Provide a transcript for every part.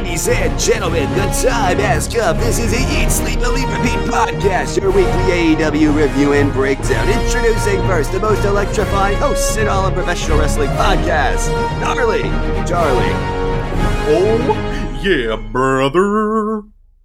Ladies and gentlemen, the time has come. This is a Eat, Sleep, Believe, Repeat podcast, your weekly AEW review and breakdown. Introducing first the most electrifying hosts in all of professional wrestling podcasts, Gnarly Charlie. Oh, yeah, brother.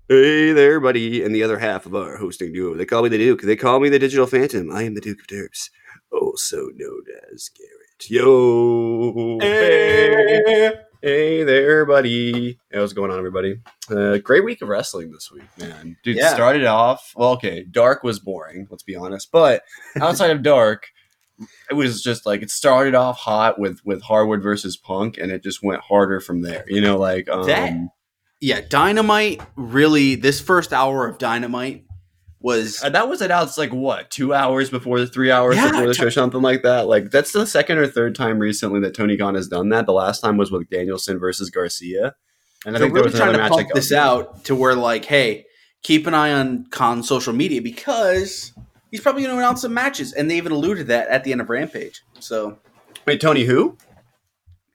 Hey there, buddy, and the other half of our hosting duo. They call me the Duke. They call me the Digital Phantom. I am the Duke of Derps, also known as Garrett. Yo, Hey. Hey there, buddy. Hey, what's going on, everybody? Uh, great week of wrestling this week, man. Dude, Yeah. started off well. Okay, Dark was boring. Let's be honest, but outside of Dark, it was just like it started off hot with with Harwood versus Punk, and it just went harder from there. You know, like um, That- Yeah, Dynamite really. This first hour of Dynamite was uh, that was announced like what two hours before the three hours Yeah, before the t- show, something like that. Like that's the second or third time recently that Tony Khan has done that. The last time was with Danielson versus Garcia, and I think there really was trying another to match. pump this out to where like, hey, keep an eye on Khan's social media because he's probably going to announce some matches, and they even alluded to that at the end of Rampage. So, Wait, Tony who?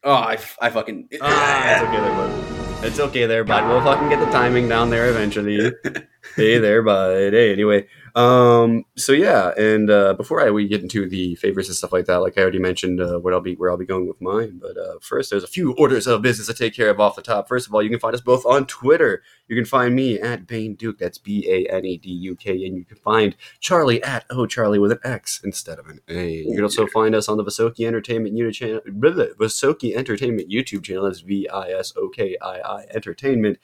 oh, I, f- I fucking Ah, there, bud. It's okay there, bud. We'll fucking get the timing down there eventually. hey there, bud. Hey, anyway. Um. So yeah, and uh, before I we get into the favorites and stuff like that, like I already mentioned, uh, what I'll be where I'll be going with mine. But uh, first, there's a few orders of business to take care of off the top. First of all, you can find us both on Twitter. You can find me at Bane Duke. That's B A N E D U K, and you can find Charlie at Oh Charlie with an X instead of an A. You can also find us on the Vasoki Entertainment YouTube channel, Vasoki Entertainment YouTube channel. That's V I S O K I I Entertainment,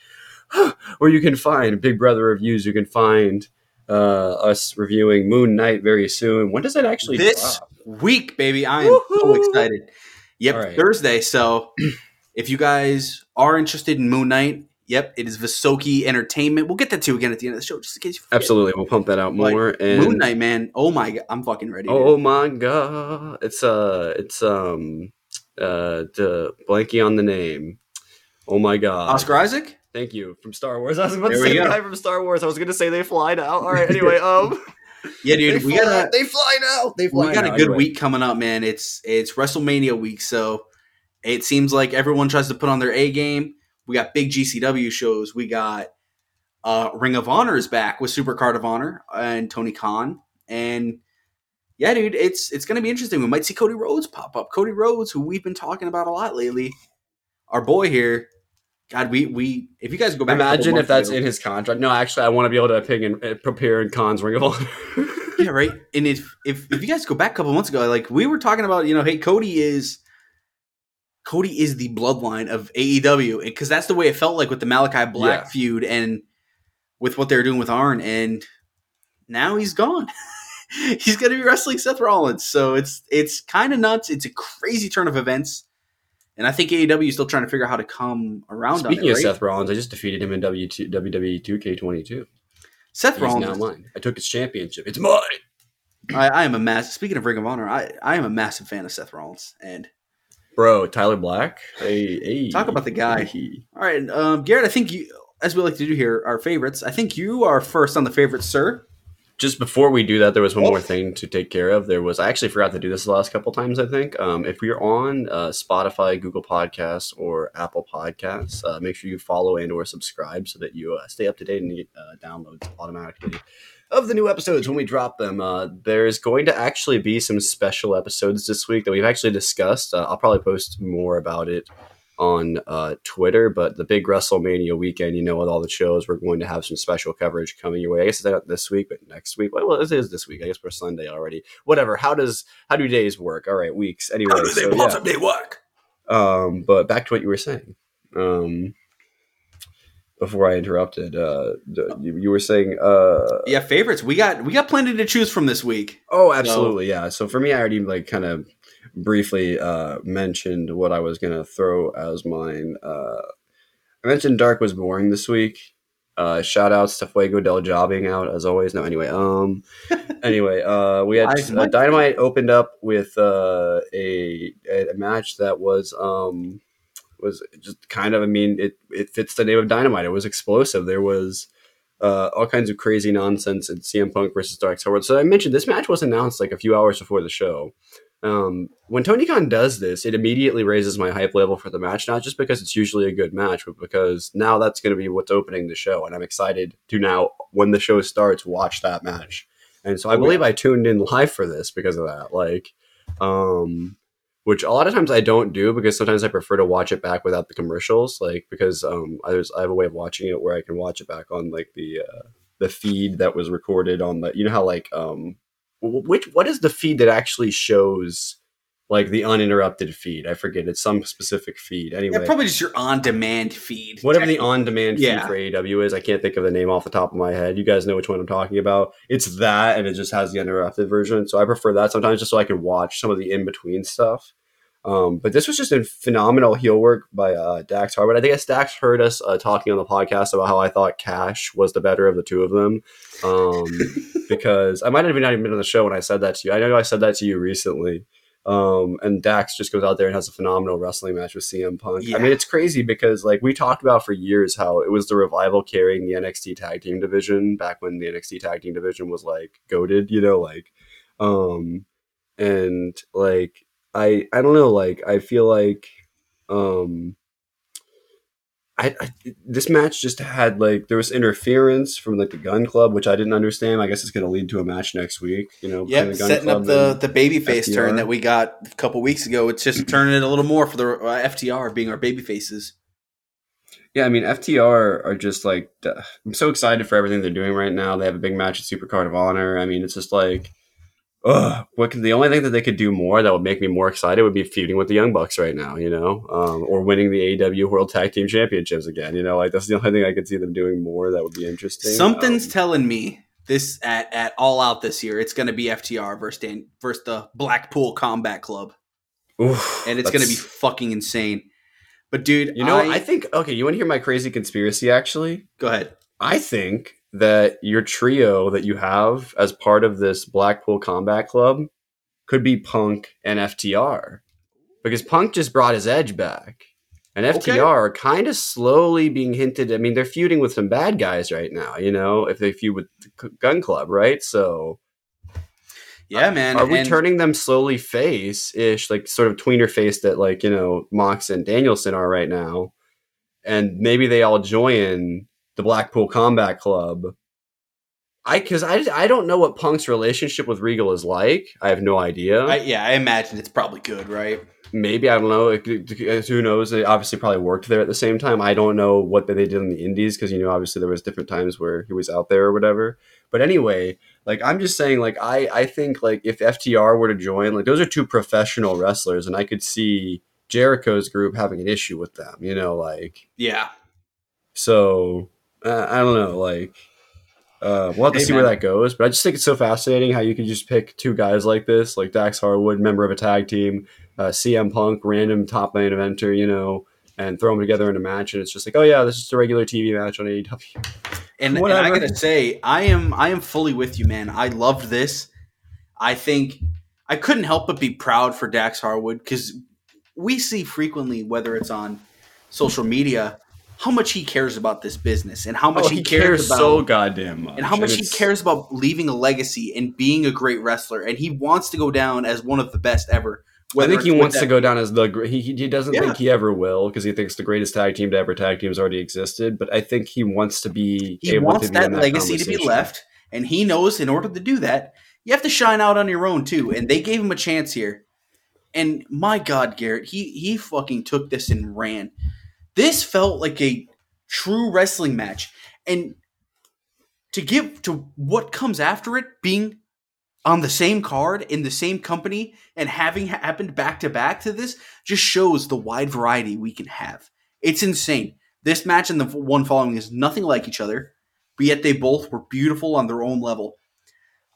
where you can find Big Brother reviews. You can find uh, us reviewing Moon Knight very soon. When does it actually this drop? week, baby. I am so excited. Yep, right. Thursday. So, if you guys are interested in Moon Knight, yep, it is Visoki Entertainment. We'll get that too again at the end of the show, just in case you. Absolutely, we'll pump that out Like, more. and Moon Knight, man. Oh my god, I'm fucking ready. dude. Oh my god, it's uh, it's um, uh, the blanking on the name. Oh my god, Oscar Isaac. Thank you from Star Wars. I was about to There we say the guy from Star Wars. I was going to say they fly now. All right. Anyway, um, Yeah, dude, they we fly, got they fly now. They fly we got a good Anyway. week coming up, man. It's it's WrestleMania week, so it seems like everyone tries to put on their A game. We got big GCW shows. We got uh, Ring of Honor is back with Super Card of Honor and Tony Khan, and yeah, dude, it's it's gonna be interesting. We might see Cody Rhodes pop up. Cody Rhodes, who we've been talking about a lot lately, our boy here. God, we we if you guys go back, Imagine if that's ago- in his contract. No, actually, I want to be able to pick and uh, prepare in Khan's Ring of Honor. yeah, right. And if if if you guys go back a couple months ago, like we were talking about, you know, hey, Cody is Cody is the bloodline of AEW because that's the way it felt like with the Malachi Black Yeah. feud and with what they were doing with Arn, and now he's gone. he's going to be wrestling Seth Rollins, so it's it's kind of nuts. It's a crazy turn of events, and I think AEW is still trying to figure out how to come around. Speaking on it, of right? Seth Rollins, I just defeated him in W two, WWE 2K22. Seth He's Rollins, mine. I took his championship. It's mine. I, I am a mass. Speaking of Ring of Honor, I I am a massive fan of Seth Rollins, and Bro, Tyler Black. Hey, hey. Talk about the guy. Hey. All right, um, Garrett. I think you, as we like to do here, our favorites. I think you are first on the favorites, sir. Just before we do that, there was one more thing to take care of. There was I actually forgot to do this the last couple times. I think um, if you're on uh, Spotify, Google Podcasts, or Apple Podcasts, uh, make sure you follow and or subscribe so that you uh, stay up to date and get uh, downloads automatically of the new episodes when we drop them. Uh, there's going to actually be some special episodes this week that we've actually discussed. Uh, I'll probably post more about it on uh, Twitter, but the big WrestleMania weekend, you know, with all the shows, we're going to have some special coverage coming your way. I guess it's not this week, but next week. Well, it is this week. I guess we're Sunday already. Whatever. How does how do days work? All right, weeks. Anyway, so, yeah. they work? Um, but back to what you were saying. Um, before I interrupted, uh, you, you were saying, uh, Yeah, favorites. We got we got plenty to choose from this week. Oh, absolutely, yeah. So for me, I already like kind of briefly uh, mentioned what I was gonna throw as mine. Uh, I mentioned Dark was boring this week. Uh, shout outs to Fuego del Jobbing out as always. No, anyway, um, anyway, uh, we had uh, Dynamite opened up with uh, a a match that was um was just kind of. I mean, it it fits the name of Dynamite. It was explosive. There was uh, all kinds of crazy nonsense in CM Punk versus Dax Harwood. So I mentioned this match was announced like a few hours before the show. Um, when Tony Khan does this, it immediately raises my hype level for the match, not just because it's usually a good match, but because now that's going to be what's opening the show. And I'm excited to now, when the show starts, watch that match. And so I Oh, believe I tuned in live for this because of that. Like, um, which a lot of times I don't do because sometimes I prefer to watch it back without the commercials. Like, because um, I, I have a way of watching it where I can watch it back on like the uh, the feed that was recorded on the, you know how like um, which what is the feed that actually shows like the uninterrupted feed? I forget. It's some specific feed. Anyway, Yeah, probably just your on-demand feed. whatever the on-demand feed Yeah. for AEW is, I can't think of the name off the top of my head. You guys know which one I'm talking about. It's that, and it just has the uninterrupted version. So I prefer that sometimes, just so I can watch some of the in-between stuff. Um, but this was just a phenomenal heel work by uh, Dax Harwood. I think Dax heard us uh, talking on the podcast about how I thought Cash was the better of the two of them. Um, because I might have even not even been on the show when I said that to you. I know I said that to you recently. Um, and Dax just goes out there and has a phenomenal wrestling match with CM Punk. Yeah. I mean, it's crazy because like we talked about for years how it was the revival carrying the NXT tag team division back when the NXT tag team division was like goaded, you know, like, um, and like I I don't know, like I feel like, um. I, I this match just had like there was interference from like the Gun Club, which I didn't understand. I guess it's going to lead to a match next week. You know, the setting up the the babyface turn that we got a couple weeks ago. It's just turning it a little more for the uh, FTR being our baby faces. Yeah, I mean FTR are just like I'm so excited for everything they're doing right now. They have a big match at Supercard of Honor. I mean, it's just like, ugh. What could, the only thing that they could do more that would make me more excited would be feuding with the Young Bucks right now, you know, um, or winning the AEW World Tag Team Championships again. You know, like that's the only thing I could see them doing more that would be interesting. Something's Um, telling me this at, at All Out this year. It's going to be FTR versus Dan, versus the Blackpool Combat Club, oof, and it's going to be fucking insane. But dude, You know, I, I think okay. You want to hear my crazy conspiracy? Actually, go ahead. I think that your trio that you have as part of this Blackpool Combat Club could be Punk and FTR. Because Punk just brought his edge back. And FTR Okay. are kind of slowly being hinted. I mean, they're feuding with some bad guys right now, you know, if they feud with the Gun Club, right? So Yeah, man. are we and- turning them slowly face ish, like sort of tweener face that, like, you know, Mox and Danielson are right now? And maybe they all join the Blackpool Combat Club. I because I, I don't know what Punk's relationship with Regal is like. I have no idea. I, yeah, I imagine it's probably good, right? Maybe I don't know. It- it- uh, Who knows? They obviously probably worked there at the same time. I don't know what they did in the Indies because you know obviously there was different times where he was out there or whatever. But anyway, like I'm just saying, like I I think like if FTR were to join, like those are two professional wrestlers, and I could see Jericho's group having an issue with them. You know, like Yeah. so uh, I don't know, like. Uh, we'll have to Hey, see man. where that goes, but I just think it's so fascinating how you could just pick two guys like this, like Dax Harwood, member of a tag team, uh, CM Punk, random top main eventer, you know, and throw them together in a match, and it's just like, oh yeah, this is a regular TV match on AEW. And, and I gotta say, I am I am fully with you, man. I loved this. I think I couldn't help but be proud for Dax Harwood because we see frequently, whether it's on social media, how much he cares about this business and how much Oh, he, he cares, cares about so goddamn much, and how much he cares about leaving a legacy and being a great wrestler. And he wants to go down as one of the best ever. I think he wants to go down as the. He he doesn't Yeah. think he ever will because he thinks the greatest tag team to ever tag teams already existed. But I think he wants to be. He able wants in that legacy to be left, and he knows in order to do that, you have to shine out on your own too. And they gave him a chance here. And my God, Garrett, he he fucking took this and ran. This felt like a true wrestling match, and to give to what comes after it being on the same card in the same company and having happened back to back to this just shows the wide variety we can have. It's insane. This match and the one following is nothing like each other, but yet they both were beautiful on their own level.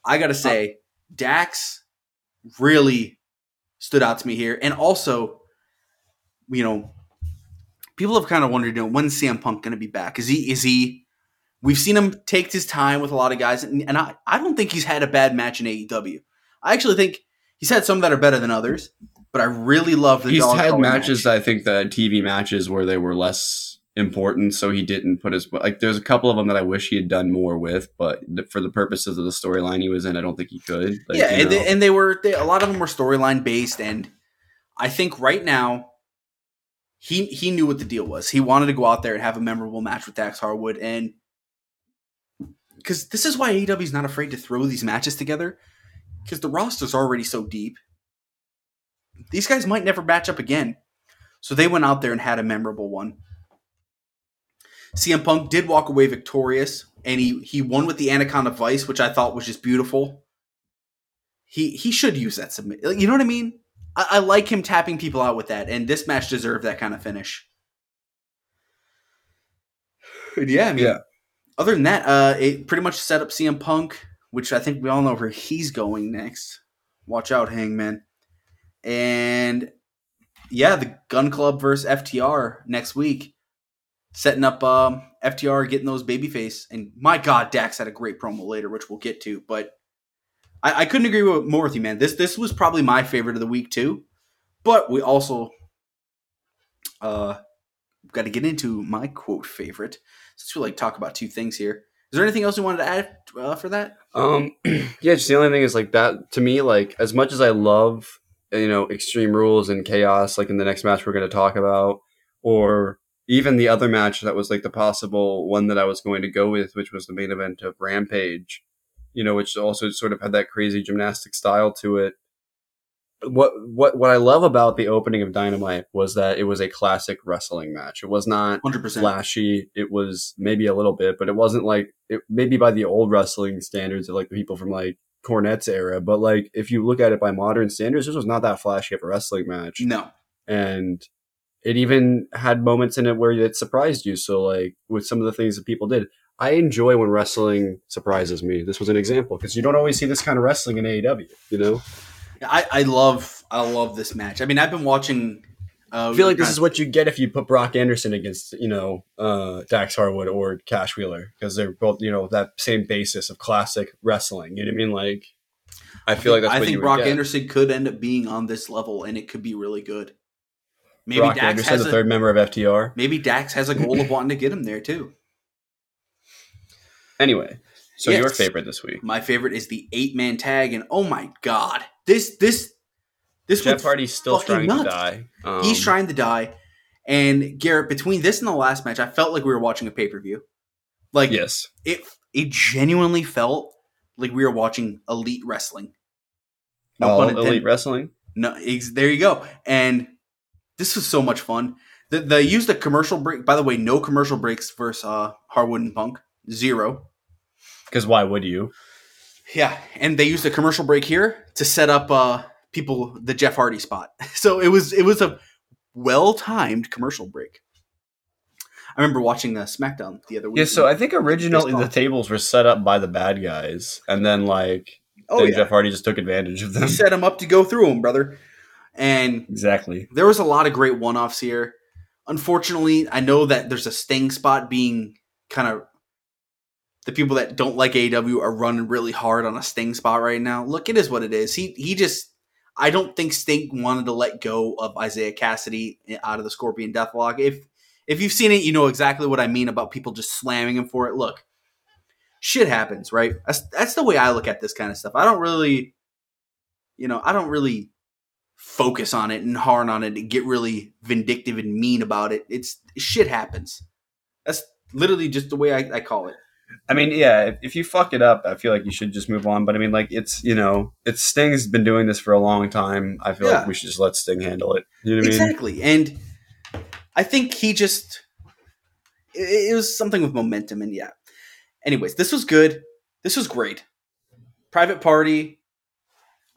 I gotta say, Dax really stood out to me here, and also, you know, people have kind of wondered, you know, when's CM Punk going to be back? Is he? Is he? We've seen him take his time with a lot of guys, and, and I, I don't think he's had a bad match in AEW. I actually think he's had some that are better than others, but I really love the. He's had matches, match. I think, the TV matches where they were less important, so he didn't put his like. There's a couple of them that I wish he had done more with, but for the purposes of the storyline he was in, I don't think he could. Like, yeah, you and they, and they were they, a lot of them were storyline based, and I think right now he he knew what the deal was. He wanted to go out there and have a memorable match with Dax Harwood, and because this is why AEW is not afraid to throw these matches together, because the roster's already so deep. These guys might never match up again, so they went out there and had a memorable one. CM Punk did walk away victorious, and he he won with the Anaconda Vice, which I thought was just beautiful. He he should use that submit. You know what I mean? I, I like him tapping people out with that, and this match deserved that kind of finish. yeah, I mean, Yeah. Other than that, uh, it pretty much set up CM Punk, which I think we all know where he's going next. Watch out, Hangman. And yeah, the Gun Club versus FTR next week setting up um, FTR getting those babyface. And my God, Dax had a great promo later, which we'll get to. But I, I couldn't agree with, more with you, man. This this was probably my favorite of the week too. But we also uh, got to get into my quote favorite. Since we like talk about two things here. Is there anything else you wanted to add uh, for that? Um, yeah, just the only thing is like that to me, like as much as I love, you know, extreme rules and chaos, like in the next match we're going to talk about, or even the other match that was like the possible one that I was going to go with, which was the main event of Rampage, you know, which also sort of had that crazy gymnastic style to it. What what what I love about the opening of Dynamite was that it was a classic wrestling match. It was not 100%. flashy. It was maybe a little bit, but it wasn't like it maybe by the old wrestling standards of like the people from like Cornette's era. But like if you look at it by modern standards, this was not that flashy of a wrestling match. No. And it even had moments in it where it surprised you. So like with some of the things that people did. I enjoy when wrestling surprises me. This was an example because you don't always see this kind of wrestling in AEW, you know? I, I love I love this match. I mean, I've been watching. Uh, I feel like this is what you get if you put Brock Anderson against, you know, uh, Dax Harwood or Cash Wheeler because they're both, you know, that same basis of classic wrestling. You know what I mean? Like, I feel like that's I what think Brock. Anderson could end up being on this level, and it could be really good. Maybe Brock Dax Anderson, has the a, third member of FTR. maybe Dax has a goal of wanting to get him there too. Anyway, so Yes. your favorite this week? My favorite is the eight man tag, and oh my god, this this this Jeff Hardy's still trying to die. Um, He's trying to die. And Garrett, between this and the last match, I felt like we were watching a pay per view. Like Yes, it, it genuinely felt like we were watching elite wrestling. No all pun intended. elite wrestling. No, ex- there you go. And this was so much fun. The, they used a commercial break. By the way, no commercial breaks versus uh, Harwood and Punk. Zero. Because why would you? Yeah, and they used a commercial break here to set up uh, people the Jeff Hardy spot. So it was it was a well timed commercial break. I remember watching the SmackDown the other week. Yeah, so I think originally the tables were set up by the bad guys, and then like oh then yeah, Jeff Hardy just took advantage of them. he set him up to go through them, brother. And exactly. there was a lot of great one offs here. Unfortunately, I know that there's a Sting spot being kind of the people that don't like AEW are running really hard on a Sting spot right now. Look, it is what it is. He he just I don't think Sting wanted to let go of Isiah Kassidy eh, out of the Scorpion Deathlock. If if you've seen it, you know exactly what I mean about people just slamming him for it. Look, shit happens, right? That's that's the way I look at this kind of stuff. I don't really, you know, I don't really focus on it and hard on it and get really vindictive and mean about it. It's shit happens. That's literally just the way I, I call it. I mean, yeah, if, if you fuck it up, I feel like you should just move on. But I mean, like, it's, you know, it's Sting's been doing this for a long time. I feel Yeah. like we should just let Sting handle it. You know what I mean? Exactly. And I think he just it, it was something with momentum and yeah. Anyways, this was good. This was great. Private party.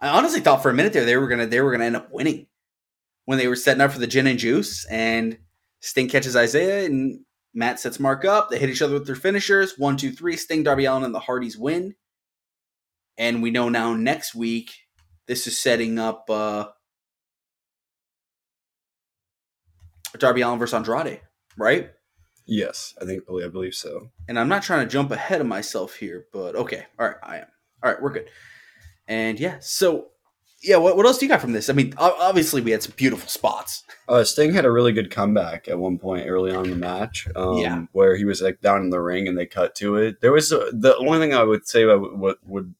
I honestly thought for a minute there they were gonna they were gonna end up winning when they were setting up for the gin and juice and Sting catches Isiah and Matt sets Marq up. They hit each other with their finishers. One, two, three. Sting, Darby Allin, and the Hardys win. And we know now next week this is setting up uh Darby Allin versus Andrade, right? Yes, I think, I believe so. And I'm not trying to jump ahead of myself here, but okay. All right, I am. All right, we're good. And yeah, so yeah, what, what else do you got from this? I mean, obviously we had some beautiful spots. Uh, Sting had a really good comeback at one point early on in the match, um, Yeah. where he was like down in the ring and they cut to it. There was uh the only thing I would say about what would,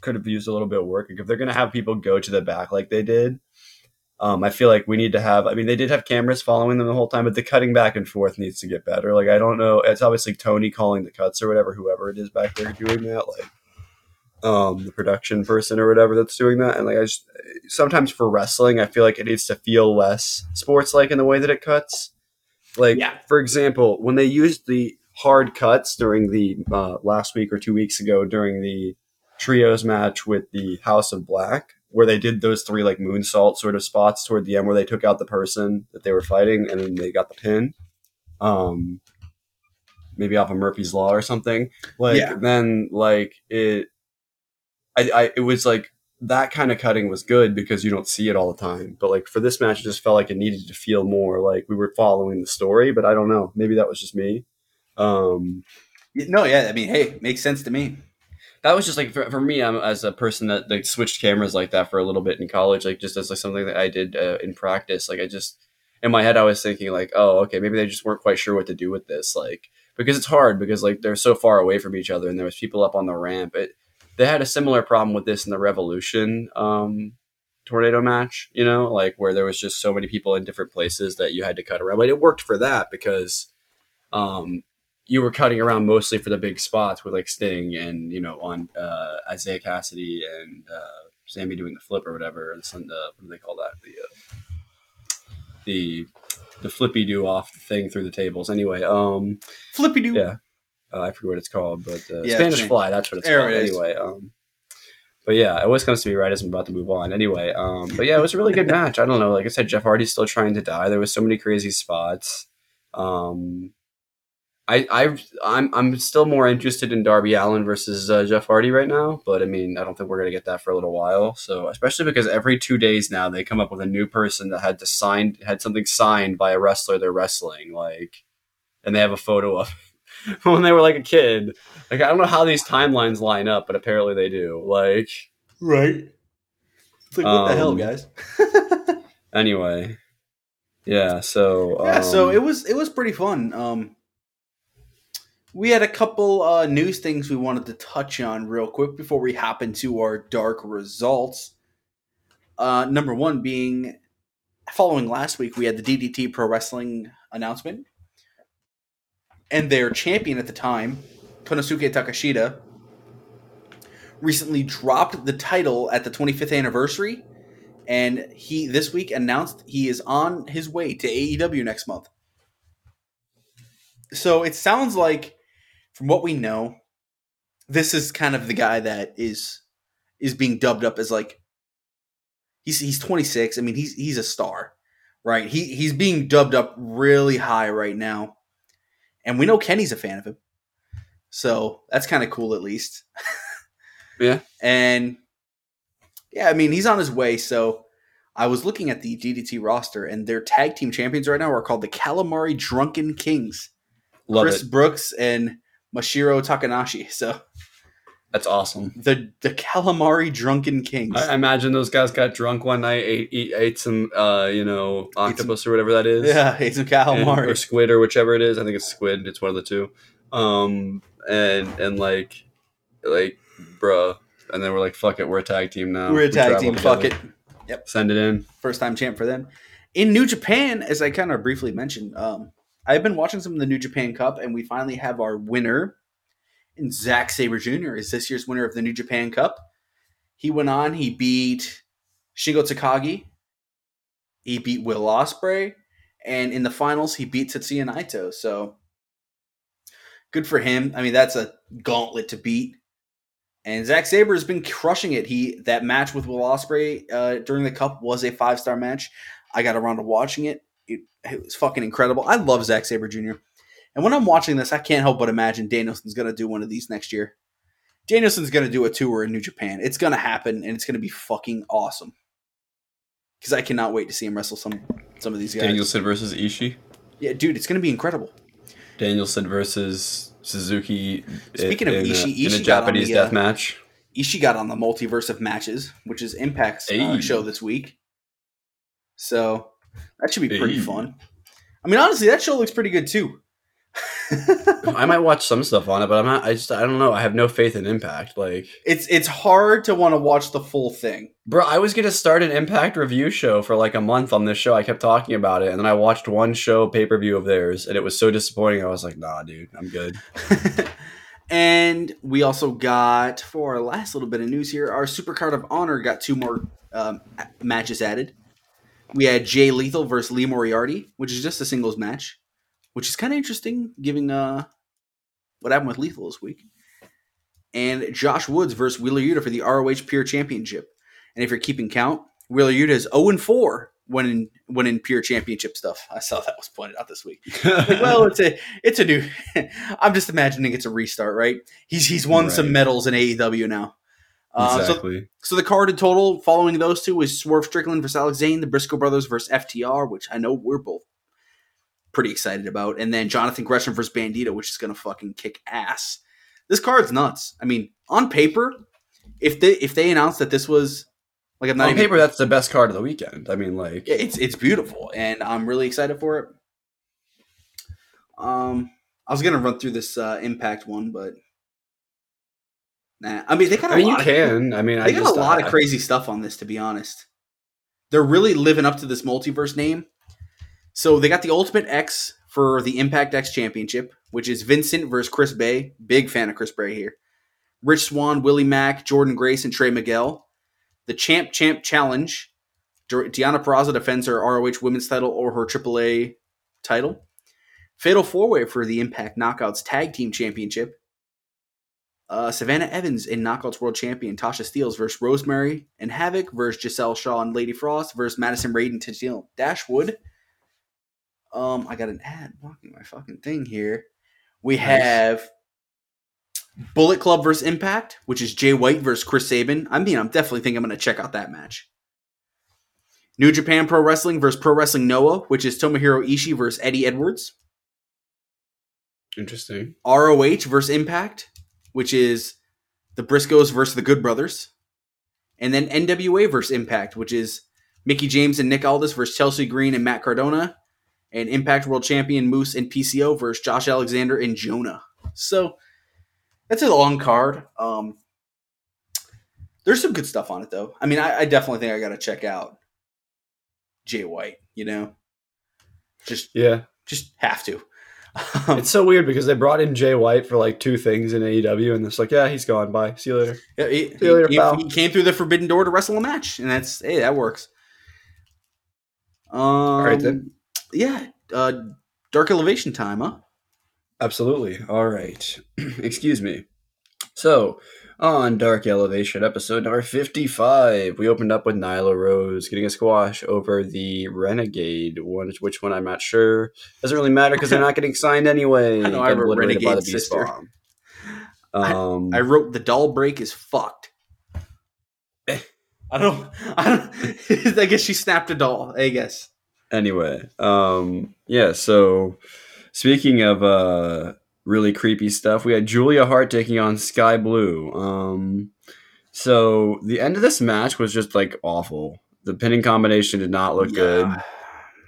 could have used a little bit of work if they're going to have people go to the back like they did. Um, I feel like we need to have. I mean, they did have cameras following them the whole time, but the cutting back and forth needs to get better. Like I don't know. It's obviously Tony calling the cuts or whatever, whoever it is back there doing that. Like um, the production person or whatever that's doing that. And like I just sometimes for wrestling, I feel like it needs to feel less sports like in the way that it cuts. Like Yeah. for example, when they used the hard cuts during the uh, last week or two weeks ago during the trios match with the House of Black, where they did those three like moonsault sort of spots toward the end where they took out the person that they were fighting and then they got the pin. Um maybe off of Murphy's Law or something. Like Yeah. then like it I, I it was like that kind of cutting was good because you don't see it all the time. But like for this match, it just felt like it needed to feel more like we were following the story. But I don't know. Maybe that was just me. Um, No, yeah, I mean, hey, makes sense to me. that was just like for, for me. I'm as a person that like switched cameras like that for a little bit in college, like just as like something that I did uh, in practice. Like I just in my head, I was thinking like, oh, okay, maybe they just weren't quite sure what to do with this. Like because it's hard because like they're so far away from each other and there was people up on the ramp. It they had a similar problem with this in the Revolution um, tornado match. You know, like where there was just so many people in different places that you had to cut around. But it worked for that because. Um, you were cutting around mostly for the big spots with like Sting and you know on uh, Isiah Kassidy and uh, Sammy doing the flip or whatever. The, sun- the what do they call that? The uh, the the flippy do off the thing through the tables. Anyway, um, Flippy do. yeah, I forget what it's called, but uh, Yeah, Spanish Span- Fly. That's what it's There called. it. Anyway, um, but yeah, it always comes to me right as I'm about to move on. Anyway, um, but yeah, it was a really good match. I don't know. Like I said, Jeff Hardy's still trying to die. There was so many crazy spots. Um, I I I'm I'm still more interested in Darby Allin versus uh, Jeff Hardy right now, but I mean I don't think we're gonna get that for a little while. So especially because every two days now they come up with a new person that had to sign had something signed by a wrestler they're wrestling, like, and they have a photo of when they were like a kid. Like I don't know how these timelines line up, but apparently they do. Like Right. It's like, what the hell, Um, guys? anyway, yeah. So yeah, so um, it was it was pretty fun. Um, we had a couple uh, news things we wanted to touch on real quick before we hop into our dark results. Uh, number one being following last week, we had the DDT Pro Wrestling announcement, and their champion at the time, Konosuke Takeshita, recently dropped the title at the 25th anniversary and he this week announced he is on his way to AEW next month. So it sounds like, from what we know, this is kind of the guy that is is being dubbed up as like he's he's 26. I mean, he's he's a star, right? He he's being dubbed up really high right now, and we know Kenny's a fan of him, so that's kind of cool at least. Yeah. and yeah, I mean he's on his way. So I was looking at the DDT roster, and their tag team champions right now are called the Calamari Drunken Kings. love Chris it. Brooks and Masahiro Takanashi. So That's awesome. the the Calamari Drunken Kings. I imagine those guys got drunk one night, ate, ate, ate some, uh, you know, octopus or whatever that is. yeah, ate some And- calamari. or squid or whichever it is. I think it's squid. It's one of the two. Um, and and like, like, bruh. And then we're like, fuck it, we're a tag team now. We're a tag travel team. Fuck it. Yep. Send it in. First time champ for them. In New Japan, as I kind of briefly mentioned, um, I've been watching some of the New Japan Cup, and we finally have our winner. And Zack Sabre Jr. is this year's winner of the New Japan Cup. He went on. He beat Shingo Takagi. He beat Will Ospreay, and in the finals, he beat Tetsuya Naito. So good for him. I mean, that's a gauntlet to beat. And Zack Sabre has been crushing it. He that match with Will Ospreay uh, during the Cup was a five star match. I got around to watching it. it. It was fucking incredible. I love Zack Sabre Jr. And when I'm watching this, I can't help but imagine Danielson's gonna do one of these next year. Danielson's gonna do a tour in New Japan. It's gonna happen, and it's gonna be fucking awesome. Because I cannot wait to see him wrestle some some of these guys. Danielson versus Ishii. Yeah, dude, it's gonna be incredible. Danielson versus Suzuki. Speaking of in, Ishii, in a Japanese the, uh, death match. Ishii got on the multiverse of matches, which is Impact's uh, show this week. So that should be pretty Hey. fun. I mean, honestly, that show looks pretty good too. I might watch some stuff on it, but I'm not. I just I don't know. I have no faith in Impact. Like, it's it's hard to want to watch the full thing. bro, I was gonna start an Impact review show for like a month on this show. I kept talking about it, and then I watched one show pay per view of theirs, and it was so disappointing. I was like, nah, dude, I'm good. and we also got for our last little bit of news here, our Supercard of Honor got two more um, matches added. We had Jay Lethal versus Lee Moriarty, which is just a singles match, which is kind of interesting, given uh, what happened with Lethal this week. And Josh Woods versus Wheeler Yuta for the ROH Pure Championship. And if you're keeping count, Wheeler Yuta is 0 4 when in when in Pure Championship stuff. I saw that was pointed out this week. Well, it's a it's a new. I'm just imagining it's a restart, right? He's he's won some medals in AEW now. Uh, so, exactly. so the card in total following those two is Swerve Strickland versus Alex Zayne, the Briscoe brothers versus FTR, which I know we're both pretty excited about, and then Jonathan Gresham versus Bandito, which is gonna fucking kick ass. This card's nuts. I mean, on paper, if they if they announced that this was like I'm not on even, paper, that's the best card of the weekend. I mean, like, it's it's beautiful, and I'm really excited for it. Um, I was gonna run through this uh, Impact one, but nah. I mean, they got a I mean, you lot of, can. I mean, they I got just a lot I- of crazy stuff on this. To be honest, they're really living up to this multiverse name. So they got the Ultimate X for the Impact X Championship, which is Vincent versus Chris Bey. Big fan of Chris Bey here. Rich Swann, Willie Mack, Jordynne Grace, and Trey Miguel. The Champ Champ Challenge. Di- Deonna Purrazzo defends her ROH Women's title or her AAA title. Fatal Four Way for the Impact Knockouts Tag Team Championship. Uh, Savannah Evans in Knockouts World Champion Tasha Steelz versus Rosemary and Havoc versus Giselle Shaw and Lady Frost versus Madison Rayne and Tennille Dashwood. Um, I got an ad blocking my fucking thing here. We Nice. have Bullet Club versus Impact, which is Jay White versus Chris Sabin. I mean, I'm definitely think I'm going to check out that match. New Japan Pro Wrestling versus Pro Wrestling Noah, which is Tomohiro Ishii versus Eddie Edwards. Interesting. ROH versus Impact, which is the Briscoes versus the Good Brothers. And then NWA versus Impact, which is Mickie James and Nick Aldis versus Chelsea Green and Matt Cardona. And Impact World Champion Moose and PCO versus Josh Alexander and Jonah. So that's a long card. Um, there's some good stuff on it, though. I mean, I, I definitely think I got to check out Jay White, you know? Just, Yeah. just have to. Um, It's so weird because they brought in Jay White for like two things in AEW, and it's like, yeah, he's gone. Bye. See you later. Yeah, he, See you later, he- pal. he came through the forbidden door to wrestle a match, and that's hey, that works. Um, All right, then. Yeah, uh, dark elevation time, huh? Absolutely. All right. Excuse me. So, on Dark Elevation, episode number 55, we opened up with Nyla Rose getting a squash over the Renegade one. Which one I'm not sure. Doesn't really matter because they're not getting signed anyway. I know, I obliterated by Renegade the sister. Um, I wrote the doll break is fucked. Eh. I don't. I don't. I guess she snapped a doll. I guess. Anyway um yeah so speaking of uh really creepy stuff we had julia hart taking on sky blue. Um so the end of this match was just like awful. The pinning combination did not look good.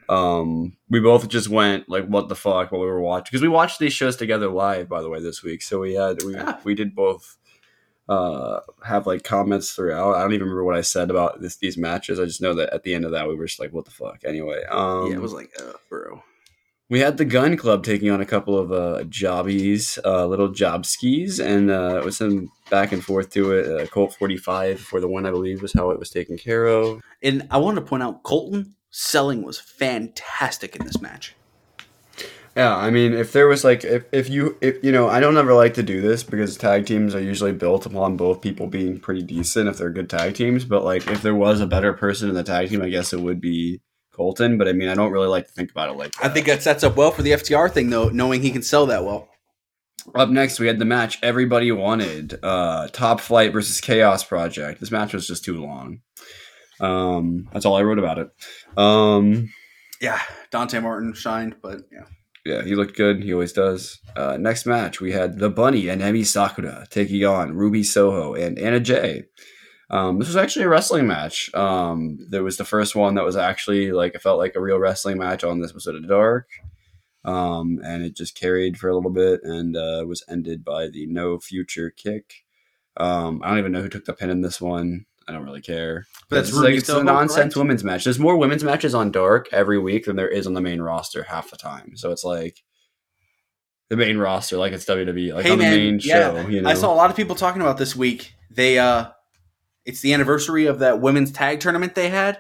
Um we both just went like what the fuck while we were watching because we watched these shows together live by the way this week. So we had we, Yeah. we did both uh have like comments throughout i don't even remember what i said about this these matches i just know that at the end of that we were just like what the fuck anyway um yeah, it was like, uh, bro. we had the gun club taking on a couple of uh jobbies uh little job skis and uh it was some back and forth to it uh, colt 45 for the one i believe was how it was taken care of And I want to point out, Colten selling was fantastic in this match. Yeah, I mean, if there was like, if, if you, if you know, I don't ever like to do this because tag teams are usually built upon both people being pretty decent if they're good tag teams. But like, if there was a better person in the tag team, I guess it would be Colten. But I mean, I don't really like to think about it like that. I think that sets up well for the FTR thing, though, knowing he can sell that well. Up next, we had the match everybody wanted: uh, Top Flight versus Chaos Project. This match was just too long. Um, that's all I wrote about it. Um, Yeah, Dante Martin shined, but yeah. Yeah, he looked good. He always does. Uh, next match, we had the Bunny and Emi Sakura taking on Ruby Soho and Anna Jay. Um, this was actually a wrestling match. Um, there was the first one that was actually like it felt like a real wrestling match on this episode of Dark. Um, and it just carried for a little bit and uh, was ended by the no future kick. Um, I don't even know who took the pin in this one. I don't really care. But that's it's like it's a nonsense correct? women's match. There's more women's matches on Dark every week than there is on the main roster half the time. So it's like the main roster, like it's WWE, like Hey, on the main yeah, show. You know, I saw a lot of people talking about this week. They uh it's the anniversary of that women's tag tournament they had.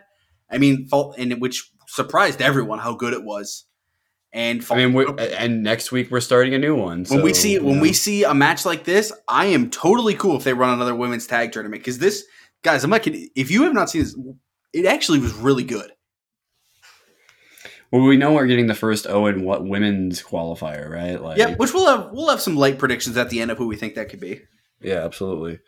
I mean, and which surprised everyone how good it was. And I mean, and next week we're starting a new one. when we see when know. we see a match like this, I am totally cool if they run another women's tag tournament because this guys, I'm not kidding. If you have not seen this, it actually was really good. well, we know we're getting the first Owen what women's qualifier, right? Like, yeah, which we'll have we'll have some light predictions at the end of who we think that could be. Yeah, absolutely.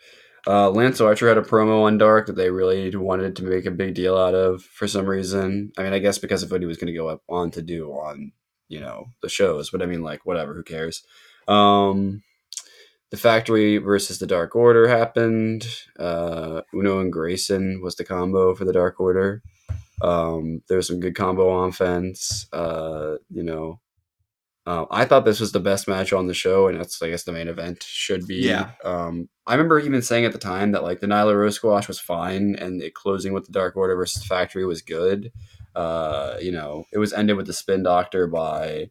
Uh, Lance Archer had a promo on Dark that they really wanted to make a big deal out of for some reason. I mean, I guess because of what he was going to go up on to do on, you know, the shows. But I mean, like, whatever, who cares? Um, the Factory versus the Dark Order happened. Uh, Uno and Grayson was the combo for the Dark Order. Um, there was some good combo offense. Uh, you know, uh, I thought this was the best match on the show, and that's I guess the main event should be. Yeah. Um, I remember even saying at the time that like the Nyla Rose squash was fine, and it closing with the Dark Order versus Factory was good. Uh, you know, it was ended with the Spin Doctor by.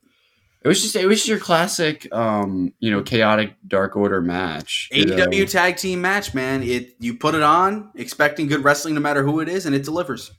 It was just it was just your classic, um, you know, chaotic Dark Order match. you know? AEW tag team match, man. It you put it on, expecting good wrestling no matter who it is, and it delivers.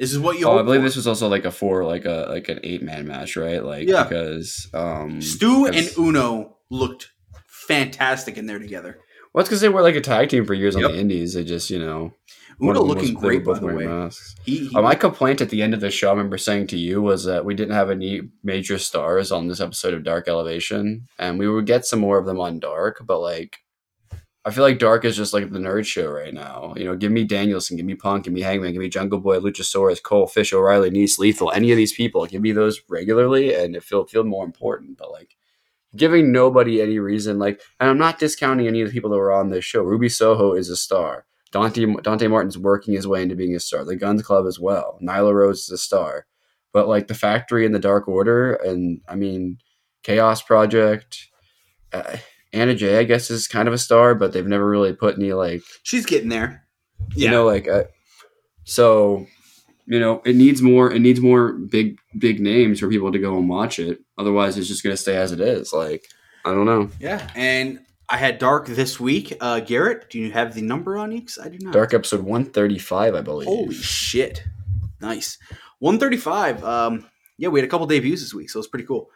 This is what you Oh, I believe for. this was also like a four, like a like an eight man match, right? Like Yeah. because um, Stu and Uno looked fantastic in there together. Well, it's because they were like a tag team for years Yep. on the Indies. They just you know one Uno of them looking was- they were great, by both the way. masks. He, he Uh, my complaint at the end of the show, I remember saying to you, was that we didn't have any major stars on this episode of Dark Elevation, and we would get some more of them on Dark, but like, I feel like Dark is just like the nerd show right now. You know, give me Danielson, give me Punk, give me Hangman, give me Jungle Boy, Luchasaurus, Cole, Fish, O'Reilly, Nice, Lethal, any of these people. Give me those regularly, and it feel feel more important. But like, giving nobody any reason, like, and I'm not discounting any of the people that were on this show. Ruby Soho is a star. Dante Dante Martin's working his way into being a star. The Guns Club as well. Nyla Rose is a star. But like the Factory and the Dark Order, and I mean Chaos Project, uh, Anna Jay, I guess is kind of a star, but they've never really put any like she's getting there. you know like uh, so you know it needs more it needs more big big names for people to go and watch it. Otherwise, it's just gonna stay as it is. Like I don't know. yeah. And I had Dark this week. Uh, Garrett, do you have the number on you? 'Cause I do not. Dark episode one thirty five, I believe. Holy shit! Nice. One thirty-five. Um, yeah, we had a couple debuts this week, so it's pretty cool.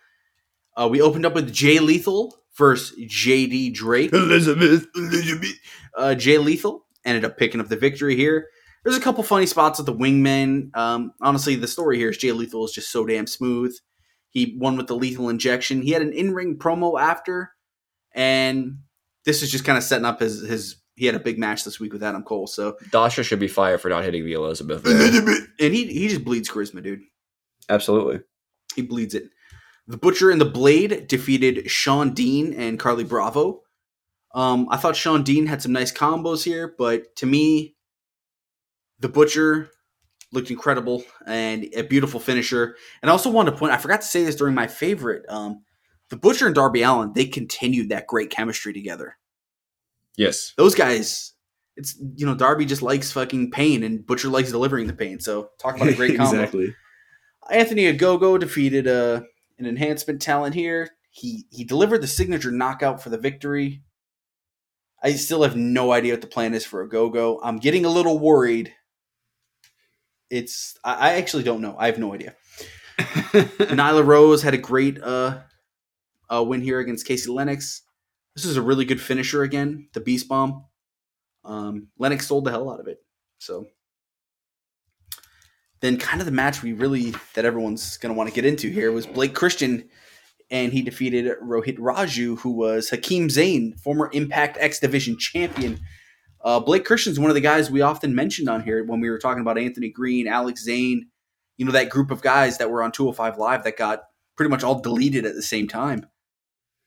Uh, we opened up with Jay Lethal versus JD Drake. Elizabeth. Elizabeth. Uh, Jay Lethal ended up picking up the victory here. There's a couple funny spots with the wingmen. Um, honestly, the story here is Jay Lethal is just so damn smooth. He won with the lethal injection. He had an in-ring promo after, and this is just kind of setting up his his. He had a big match this week with Adam Cole, so Dasha should be fired for not hitting the Elizabeth. there. and he he just bleeds charisma, dude. Absolutely. He bleeds it. The Butcher and the Blade defeated Sean Dean and Carly Bravo. Um, I thought Sean Dean had some nice combos here, but to me, the Butcher looked incredible and a beautiful finisher. And I also wanted to point, I forgot to say this during my favorite. Um, the Butcher and Darby Allin, they continued that great chemistry together. Yes. Those guys, it's you know, Darby just likes fucking pain, and Butcher likes delivering the pain. So talk about a great combo. exactly. Anthony Ogogo defeated uh, an enhancement talent here. He he delivered the signature knockout for the victory. I still have no idea what the plan is for Ogogo. I'm getting a little worried. It's I, actually don't know. I have no idea. Nyla Rose had a great uh, uh, win here against Casey Lennox. This is a really good finisher again. The Beast Bomb. Um, Lennox sold the hell out of it. So then kind of the match we really that everyone's going to want to get into here was Blake Christian and he defeated Rohit Raju who was Hakeem Zayn, former Impact X Division champion. Uh, Blake Christian's one of the guys we often mentioned on here when we were talking about Anthony Green, Alex Zayne, you know that group of guys that were on 205 Live that got pretty much all deleted at the same time.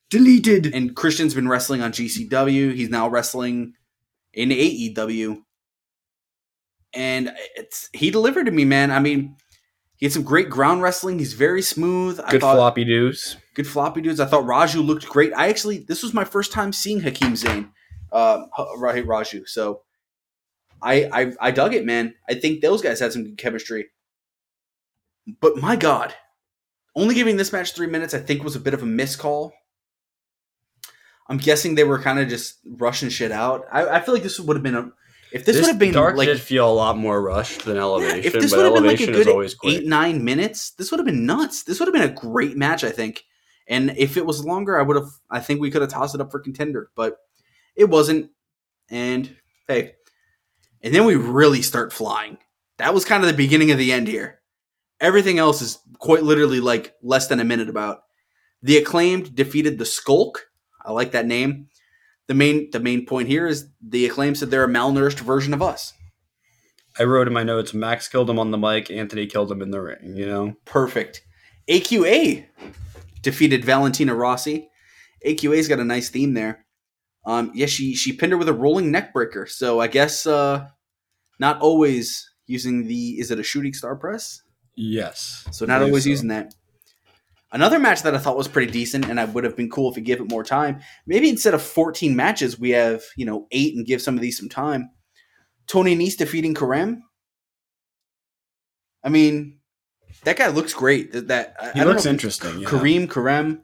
Deleted. And Christian's been wrestling on GCW. He's now wrestling in AEW. And it's he delivered to me, man. I mean, he had some great ground wrestling. He's very smooth. I Good thought, floppy doos. good floppy dudes. I thought Raju looked great. I actually this was my first time seeing Hakeem Zayn, um, right Raju. So I, I I dug it, man. I think those guys had some good chemistry. But my God, only giving this match three minutes, I think, was a bit of a miscall. I'm guessing they were kind of just rushing shit out. I, I feel like this would have been a if this, would have been dark like did feel a lot more rushed than elevation. if this but would have been like a good eight nine minutes, this would have been nuts. This would have been a great match, I think. And if it was longer, I would have. I think we could have tossed it up for contender, but it wasn't. And hey, and then we really start flying. That was kind of the beginning of the end here. Everything else is quite literally like less than a minute about. The acclaimed defeated the Skulk. I like that name. The main the main point here is the acclaimed said they're a malnourished version of us. I wrote in my notes: Max killed him on the mic. Anthony killed him in the ring. You know. Perfect. AQA defeated Valentina Rossi. AQA's got a nice theme there. Um, yeah, she she pinned her with a rolling neck breaker. So I guess uh, not always using the is it a shooting star press? Yes. So not always so. using that. Another match that I thought was pretty decent, and I would have been cool if we gave it more time. Maybe instead of 14 matches, we have you know eight and give some of these some time. Tony Nese defeating Karem. I mean, that guy looks great. That, that He I looks know- interesting. Yeah. Kareem Karem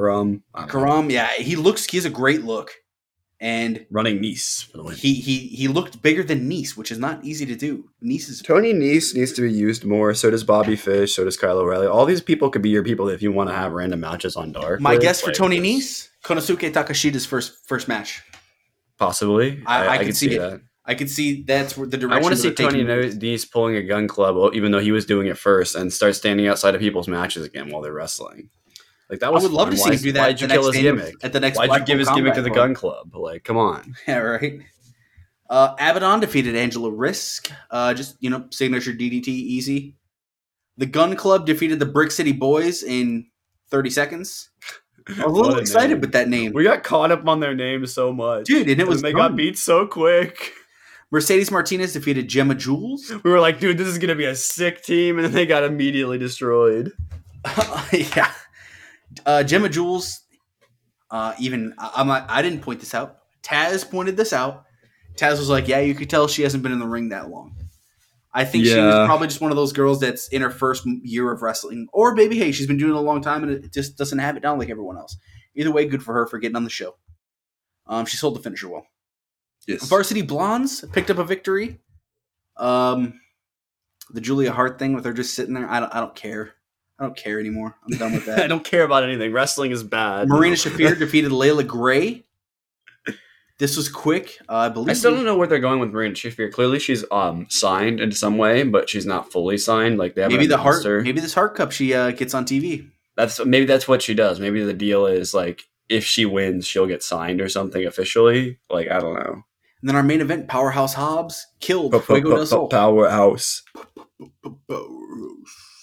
Karam. I don't know. Karam. Yeah, he looks. He has a great look, and Running Nese. For the win. he he he looked bigger than Nese, which is not easy to do. Nese is Tony Nese needs to be used more. So does Bobby Fish. So does Kyle O'Reilly. All these people could be your people if you want to have random matches on Dark. my with, guess for Tony this- Nese. Konosuke Takeshita's first first match. Possibly. I- I I, could could see see it. that. I could see that's where the direction. I want to see Tony taking- Nese pulling a gun club, even though he was doing it first, and start standing outside of people's matches again while they're wrestling. Like that I was. would love fun. to see him do that. Why'd you kill his gimmick? at the next? Why'd you give his gimmick to the gun club? Like, come on. Yeah, right. Uh, Abaddon defeated Angela Risk. Uh, just you know, signature DDT, easy. The Gun Club defeated the Brick City Boys in 30 seconds. I was a little excited name. with that name, We got caught up on their names so much, dude, and it was And they fun. got beat so quick. Mercedes Martinez defeated Gemma Jules. We were like, dude, this is gonna be a sick team, and then they got immediately destroyed. yeah, uh, Gemma Jules. Uh, even I- I'm not, I didn't point this out. Taz pointed this out. Taz was like, "Yeah, you could tell she hasn't been in the ring that long." I think she was probably just one of those girls that's in her first year of wrestling, or maybe hey, she's been doing it a long time and it just doesn't have it down like everyone else. Either way, good for her for getting on the show. Um, she sold the finisher well. Yes. Varsity Blondes picked up a victory. Um, the Julia Hart thing with her just sitting there, I don't, I don't care. I don't care anymore. I'm done with that. I don't care about anything. Wrestling is bad. Marina No. Shafir defeated Leila Grey. This was quick. Uh, I believe. I still don't know where they're going with Marina Shafir. Clearly, she's um signed in some way, but she's not fully signed. Like they haven't Maybe the heart. her. Maybe this Hart Cup she uh, gets on TV. That's maybe that's what she does. Maybe the deal is like if she wins, she'll get signed or something officially. Like I don't know. And then our main event, Powerhouse Hobbs killed Fuego del Sol. Powerhouse.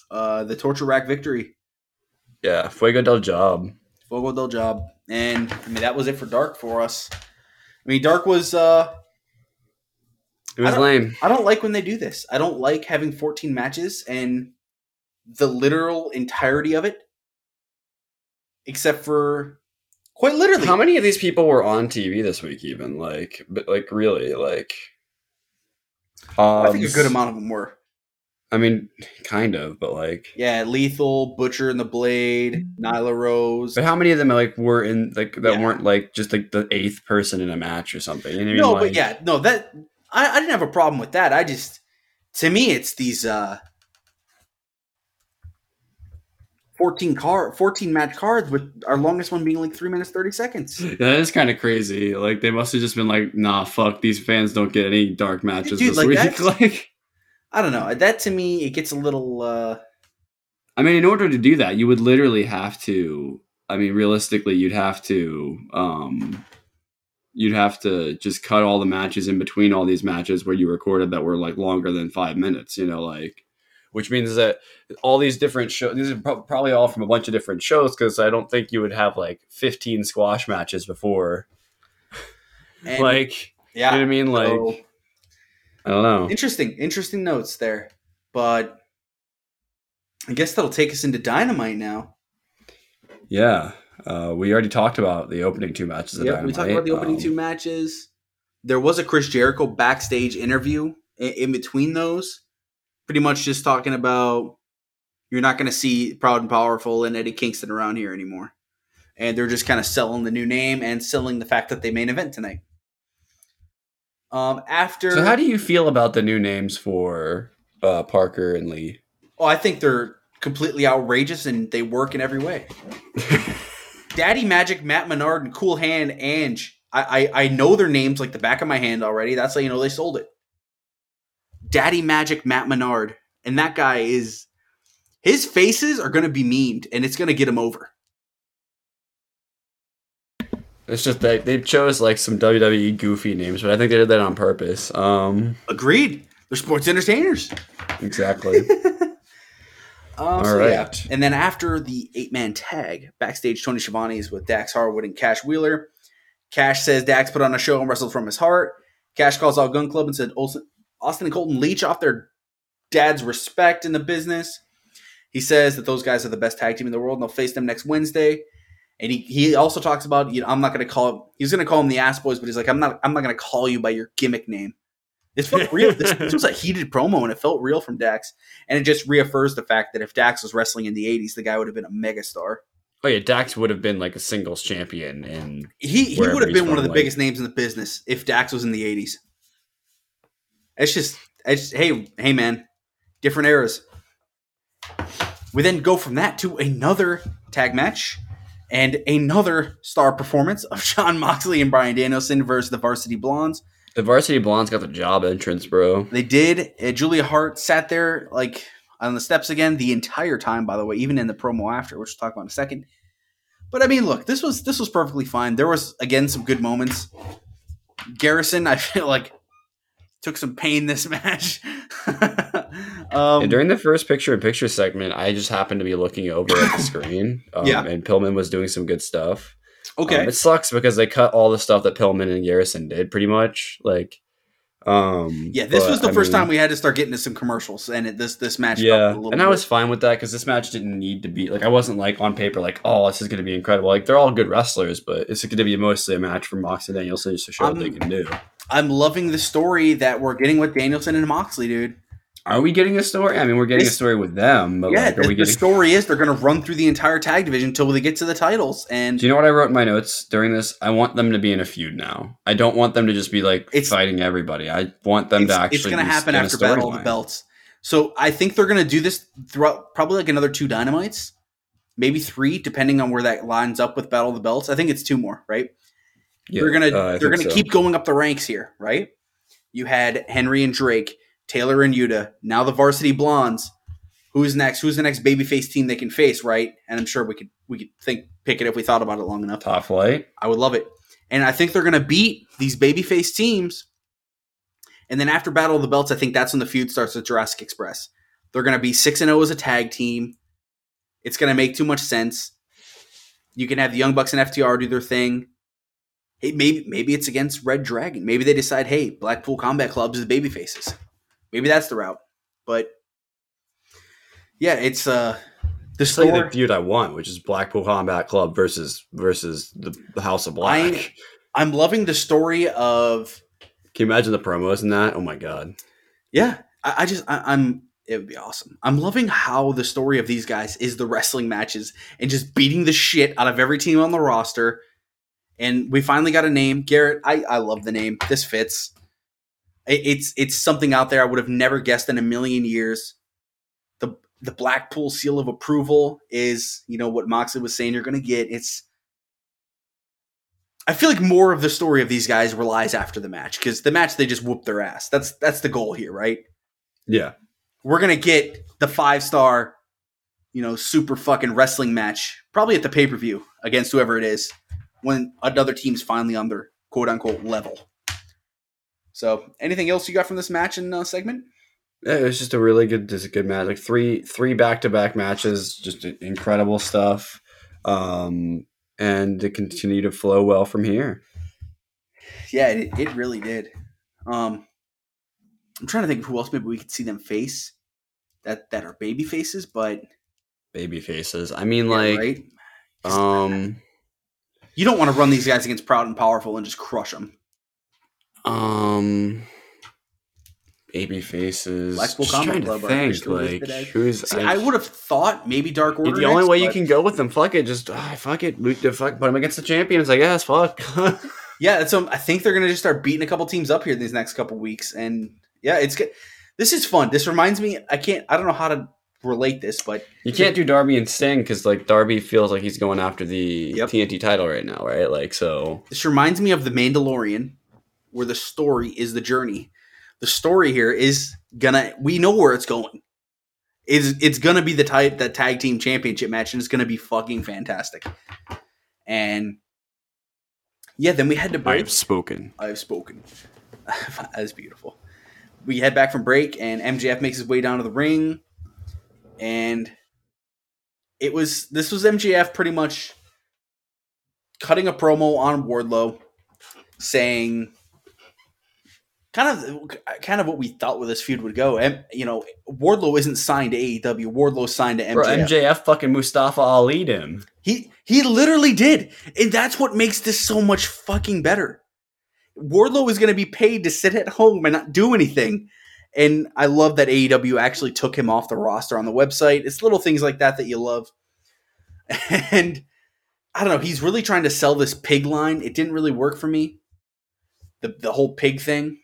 Uh, the torture rack victory. Yeah, Fuego del Job. Fuego del Job. And I mean that was it for Dark for us. I mean Dark was uh It was I lame. I don't like when they do this. I don't like having 14 matches and the literal entirety of it except for quite literally How many of these people were on TV this week? Even like, but like really, like. I think a good amount of them were. I mean, kind of, but like. Yeah, Lethal, Butcher and the Blade, Nyla Rose. But how many of them like were in like that Yeah. weren't like just like the eighth person in a match or something? You know I mean? no, Like, but yeah, no, that I, I didn't have a problem with that. I just to me it's these uh 14 car 14 match cards with our longest one being like 3 minutes 30 seconds. Yeah, that is kind of crazy. Like they must have just been like, "Nah, fuck, these fans don't get any dark matches Dude, this like, week." like, I don't know. That to me it gets a little uh I mean, in order to do that, you would literally have to. I mean, realistically, you'd have to. um You'd have to just cut all the matches in between all these matches where you recorded that were like longer than five minutes. You know, like which means that all these different shows, these are pro- probably all from a bunch of different shows because I don't think you would have like 15 squash matches before. And, like, yeah, you know what I mean? Like, so- I don't know. interesting, interesting notes there. But I guess that'll take us into Dynamite now. Yeah. Uh, we already talked about the opening two matches. Of Dynamite. Yeah, we talked about the opening Um, two matches. There was a Chris Jericho backstage interview in, in between those, pretty much just talking about you're not going to see Proud and Powerful and Eddie Kingston around here anymore, and they're just kind of selling the new name and selling the fact that they main event tonight. Um, after So, how do you feel about the new names for uh, Parker and Lee? oh, I think they're completely outrageous and they work in every way. Daddy Magic, Matt Menard, and Cool Hand Ange. I, I I know their names like the back of my hand already. That's how you know they sold it. Daddy Magic, Matt Menard, and that guy is his faces are going to be memed, and it's going to get him over. It's just that they chose like some WWE goofy names, but I think they did that on purpose. Um, Agreed. They're sports entertainers. exactly. Um, so right. yeah. And then after the eight man tag, backstage, Tony Schiavone is with Dax Harwood and Cash Wheeler. Cash says Dax put on a show and wrestled from his heart. Cash calls out Gun Club and said Olsen, Austin and Colten leech off their dad's respect in the business. He says that those guys are the best tag team in the world and they'll face them next Wednesday. And he, he also talks about, you know, I'm not going to call him, he's going to call him the Ass Boys, but he's like, I'm not, I'm not going to call you by your gimmick name. This felt real. This, this was a heated promo and it felt real from Dax. And it just reaffirms the fact that if Dax was wrestling in the 80s, the guy would have been a megastar. Oh yeah, Dax would have been like a singles champion, and He, he would have been one of the like- biggest names in the business if Dax was in the 80s. It's just, it's hey, hey, man, different eras. We then go from that to another tag match and another star performance of Jon Moxley and Bryan Danielson versus the Varsity Blondes. the Varsity Blondes got the job entrance, bro. They did. Uh, Julia Hart sat there like on the steps again the entire time. By the way, even in the promo after, which we'll talk about in a second. But I mean, look, this was this was perfectly fine. There was again some good moments. Garrison, I feel like took some pain this match. Um, and during the first picture-in-picture segment, I just happened to be looking over at the screen, um, Yeah. and Pillman was doing some good stuff. okay, Um, it sucks because they cut all the stuff that Pillman and Garrison did, pretty much. Like, um, yeah, this but, was the I first mean, time we had to start getting to some commercials, and it, this this match. Yeah, felt a little and I was fine with that because this match didn't need to be like I wasn't like on paper like oh this is going to be incredible. Like they're all good wrestlers, but it's going to be mostly a match for Mox and Danielson just to show what they Um, can do. I'm loving the story that we're getting with Danielson and Moxley, dude. Are we getting a story? I mean, we're getting This- a story with them, but yeah, like, are the, we the getting? story is they're going to run through the entire tag division until they get to the titles, and Do you know what I wrote in my notes during this? I want them to be in a feud now. I don't want them to just be like It's- fighting everybody. I want them it's, to actually. it's going to happen after Battle of the. Belts. So I think they're going to do this throughout probably like another two Dynamites, maybe three, depending on where that lines up with Battle of the Belts. I think it's two more, right? Yeah, they're gonna uh, they're gonna so. keep going up the ranks here, right? You had Henry and Drake, Taylor and Yuta, now the Varsity Blondes. Who's next? Who's the next babyface team they can face, right? And I'm sure we could we could think pick it if we thought about it long enough. top flight. I would love it. And I think they're going to beat these babyface teams. And then after Battle of the Belts, I think that's when the feud starts with Jurassic Express. They're going to be 6 and 0 as a tag team. It's going to make too much sense. You can have the Young Bucks and FTR do their thing. Hey, maybe maybe it's against Red Dragon. Maybe they decide, hey, Blackpool Combat Clubs is the babyfaces. Maybe that's the route. But yeah, it's uh the It's like the feud I want, which is Blackpool Combat Club versus versus the, the House of Black. I- I'm loving the story of Can you imagine the promos in that? Oh my god. Yeah, I, I just I, I'm. It would be awesome. I'm loving how the story of these guys is the wrestling matches and just beating the shit out of every team on the roster. And we finally got a name, Garrett. I I love the name. This fits. It, it's it's something out there I would have never guessed in a million years. The the Blackpool seal of approval is you know what Moxley was saying you're going to get. It's I feel like more of the story of these guys relies after the match because the match they just whoop their ass. That's that's the goal here, right? Yeah. We're gonna get the five star, you know, super fucking wrestling match probably at the pay per view against whoever it is when another team's finally on their quote unquote level. So, anything else you got from this match and uh, segment? Yeah, it was just a really good, just a good match. Like three, three back to back matches, just incredible stuff, um, and to continue to flow well from here. Yeah, it, it really did. Um, I'm trying to think of who else maybe we could see them face that that are baby faces, but baby faces. I mean, yeah, like, right? um, You don't want to run these guys against Proud and Powerful and just crush them. Um, baby faces. Blackpool Just Combat trying to Club are think, like, who's? See, I, would have thought maybe Dark Order. The only next, way you but- can go with them, fuck it, just ah, fuck it, fuck, put them against the champions. I guess, fuck. Yeah, um, I think they're gonna just start beating a couple teams up here these next couple weeks, and yeah, it's good. This is fun. This reminds me. I can't. I don't know how to relate this, but You can't do Darby and Sting because like Darby feels like he's going after the Yep. TNT title right now, right? Like so. this reminds me of the Mandalorian, where the story is the journey. The story here is gonna. We know where it's going. It's it's gonna be the type that tag team championship match, and it's gonna be fucking fantastic. And yeah, then we had to break. I've spoken. I've spoken. That's beautiful. We head back from break, and MJF makes his way down to the ring, and it was this was MJF pretty much cutting a promo on Wardlow, saying kind of kind of what we thought where this feud would go. And you know, Wardlow isn't signed to AEW. Wardlow signed to MJF. Bro, MJF fucking Mustafa Ali'd him. He he literally did, and that's what makes this so much fucking better. Wardlow is going to be paid to sit at home and not do anything, and I love that AEW actually took him off the roster on the website. It's little things like that that you love, and I don't know. He's really trying to sell this pig line. It didn't really work for me. The the whole pig thing.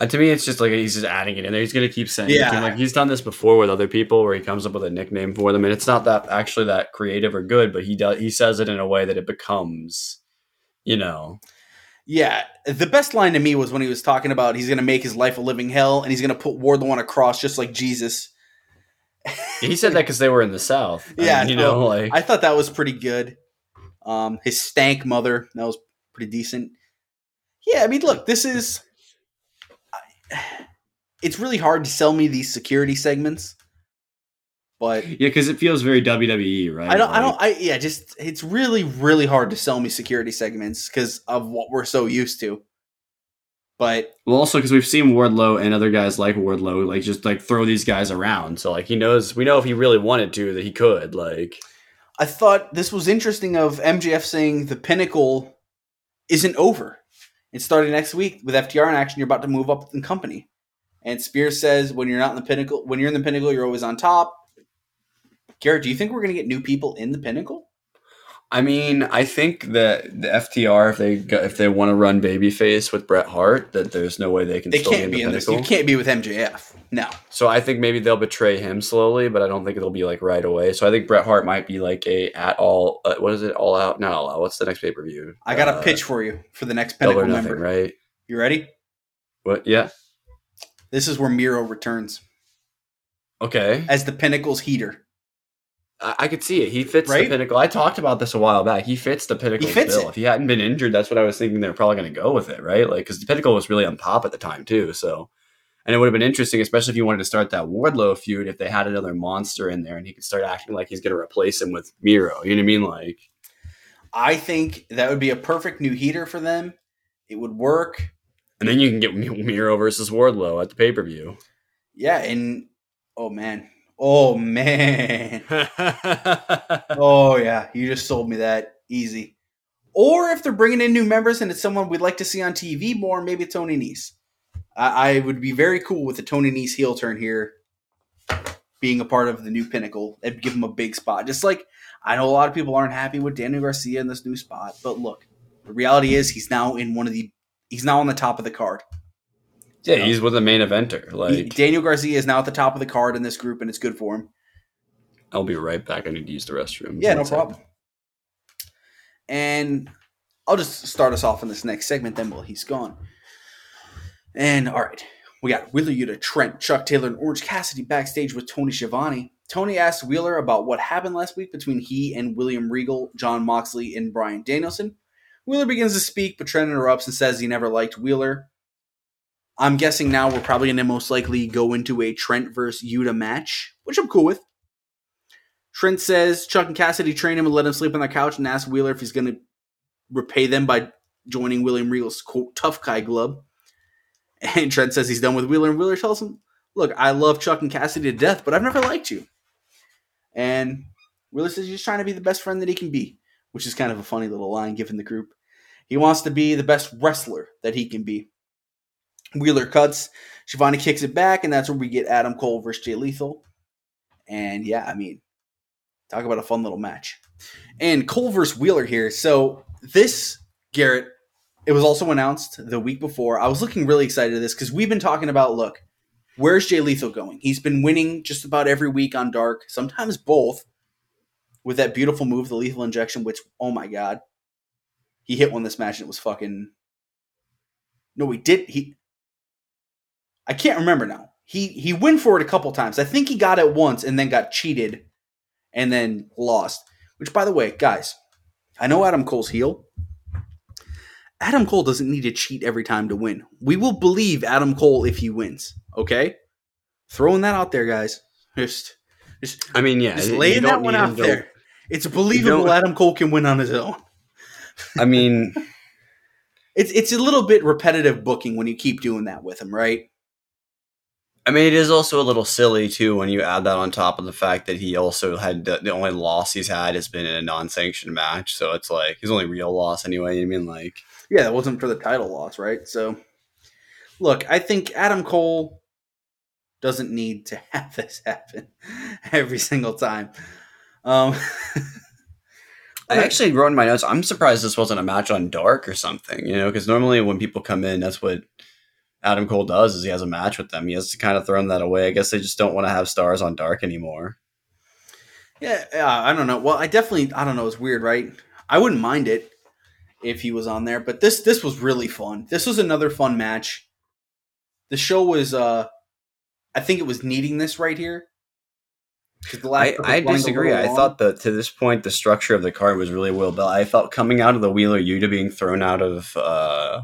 Uh, to me, it's just like he's just adding it in there. He's gonna keep saying, Yeah. it. like he's done this before with other people, where he comes up with a nickname for them, and it's not that actually that creative or good, but he does he says it in a way that it becomes, you know, Yeah, the best line to me was when he was talking about he's going to make his life a living hell and he's going to put Wardlow on a cross just like Jesus. he said that because they were in the South. Yeah, And, you no, know, like I thought that was pretty good. Um, his stank mother that was pretty decent. Yeah, I mean, look, this is. It's really hard to sell me these security segments, but yeah, because it feels very WWE, right? I don't. I don't. I yeah, just it's really, really hard to sell me security segments because of what we're so used to. But Well, also because we've seen Wardlow and other guys like Wardlow, like just like throw these guys around. So like he knows, we know if he really wanted to that he could. Like, I thought this was interesting of MJF saying the pinnacle isn't over. It's starting next week with FTR in action. You're about to move up in company. And Spears says when you're not in the pinnacle, when you're in the pinnacle, you're always on top. Garrett, do you think we're going to get new people in the pinnacle? I mean, I think that the FTR, if they go, if they want to run babyface with Bret Hart, that there's no way they can They still can't be be in in this. You can't be with MJF. No. So I think maybe they'll betray him slowly, but I don't think it'll be like right away. So I think Bret Hart might be like a at all. Uh, what is it? All out? Not all out. What's the next pay per view? I got a pitch for you for the next Double pinnacle nothing, member. right? You ready? What? Yeah. This is where Miro returns Okay. as the pinnacle's heater. I, I could see it. He fits Right? the pinnacle. I talked about this a while back. He fits the pinnacle He fits bill. it. If he hadn't been injured, that's what I was thinking. They're probably going to go with it, right? Like because the pinnacle was really on top at the time too. So, and it would have been interesting, especially if you wanted to start that Wardlow feud, if they had another monster in there and he could start acting like he's going to replace him with Miro. You know what I mean? Like, I think that would be a perfect new heater for them. It would work. and then you can get Miro versus Wardlow at the pay per view. Yeah, and oh man. Oh man. Oh yeah, you just sold me that easy. Or if they're bringing in new members and it's someone we'd like to see on TV more, maybe Tony Nese. I, I would be very cool with the Tony Nese heel turn here, being a part of the new Pinnacle. It'd give him a big spot. Just like I know a lot of people aren't happy with Daniel Garcia in this new spot, but look, the reality is he's now in one of the he's now on the top of the card. Yeah, he's with the main eventer. He- Like, Daniel Garcia is now at the top of the card in this group, and it's good for him. I'll be right back. I need to use the restroom. Yeah, no second. problem. And I'll just start us off in this next segment, then while he's gone. And all right, we got Wheeler Yuta, Trent, Chuck Taylor, and Orange Cassidy backstage with Tony Schiavone. Tony asked Wheeler about what happened last week between he and William Regal, Jon Moxley, and Bryan Danielson. Wheeler begins to speak, but Trent interrupts and says he never liked Wheeler. I'm guessing now we're probably going to most likely go into a Trent versus Yuta match, which I'm cool with. Trent says Chuck and Cassidy train him and let him sleep on the couch and ask Wheeler if he's going to repay them by joining William Regal's quote, tough guy club. And Trent says he's done with Wheeler, and Wheeler tells him, Look, I love Chuck and Cassidy to death, but I've never liked you. And Wheeler says he's trying to be the best friend that he can be, which is kind of a funny little line given the group. He wants to be the best wrestler that he can be. Wheeler cuts. Schiavone kicks it back, and that's where we get Adam Cole versus Jay Lethal. And yeah, I mean, talk about a fun little match. And Cole versus Wheeler here. So this, Garrett, it was also announced the week before. I was looking really excited to this because we've been talking about look, where's Jay Lethal going? He's been winning just about every week on Dark, sometimes both, with that beautiful move, the lethal injection, which, oh my God. He hit one this match and it was fucking. No, he did. He I can't remember now. He he went for it a couple times. I think he got it once and then got cheated and then lost. Which by the way, guys, I know Adam Cole's heel. Adam Cole doesn't need to cheat every time to win. We will believe Adam Cole if he wins. Okay? Throwing that out there, guys. Just just I mean, yeah, just laying that one out to- there. It's believable Adam Cole can win on his own. I mean, It's it's a little bit repetitive booking when you keep doing that with him, right? I mean, it is also a little silly too when you add that on top of the fact that he also had the, the only loss he's had has been in a non-sanctioned match. So it's like his only real loss anyway. You mean like Yeah, that wasn't for the title loss, right? So, look, I think Adam Cole doesn't need to have this happen every single time. Um, I actually wrote in my notes. I'm surprised this wasn't a match on Dark or something. You know, because normally when people come in, that's what Adam Cole does is he has a match with them. He has to kind of throw that away. I guess they just don't want to have stars on Dark anymore. yeah, yeah, I don't know. Well, I definitely, I don't know. It's weird, right? I wouldn't mind it if he was on there, but this this was really fun. This was another fun match. The show was, uh I think it was needing this right here. I, I was running a disagree. I thought that to this point, the structure of the card was really well built. I felt coming out of the Wheeler Yuta being thrown out of uh,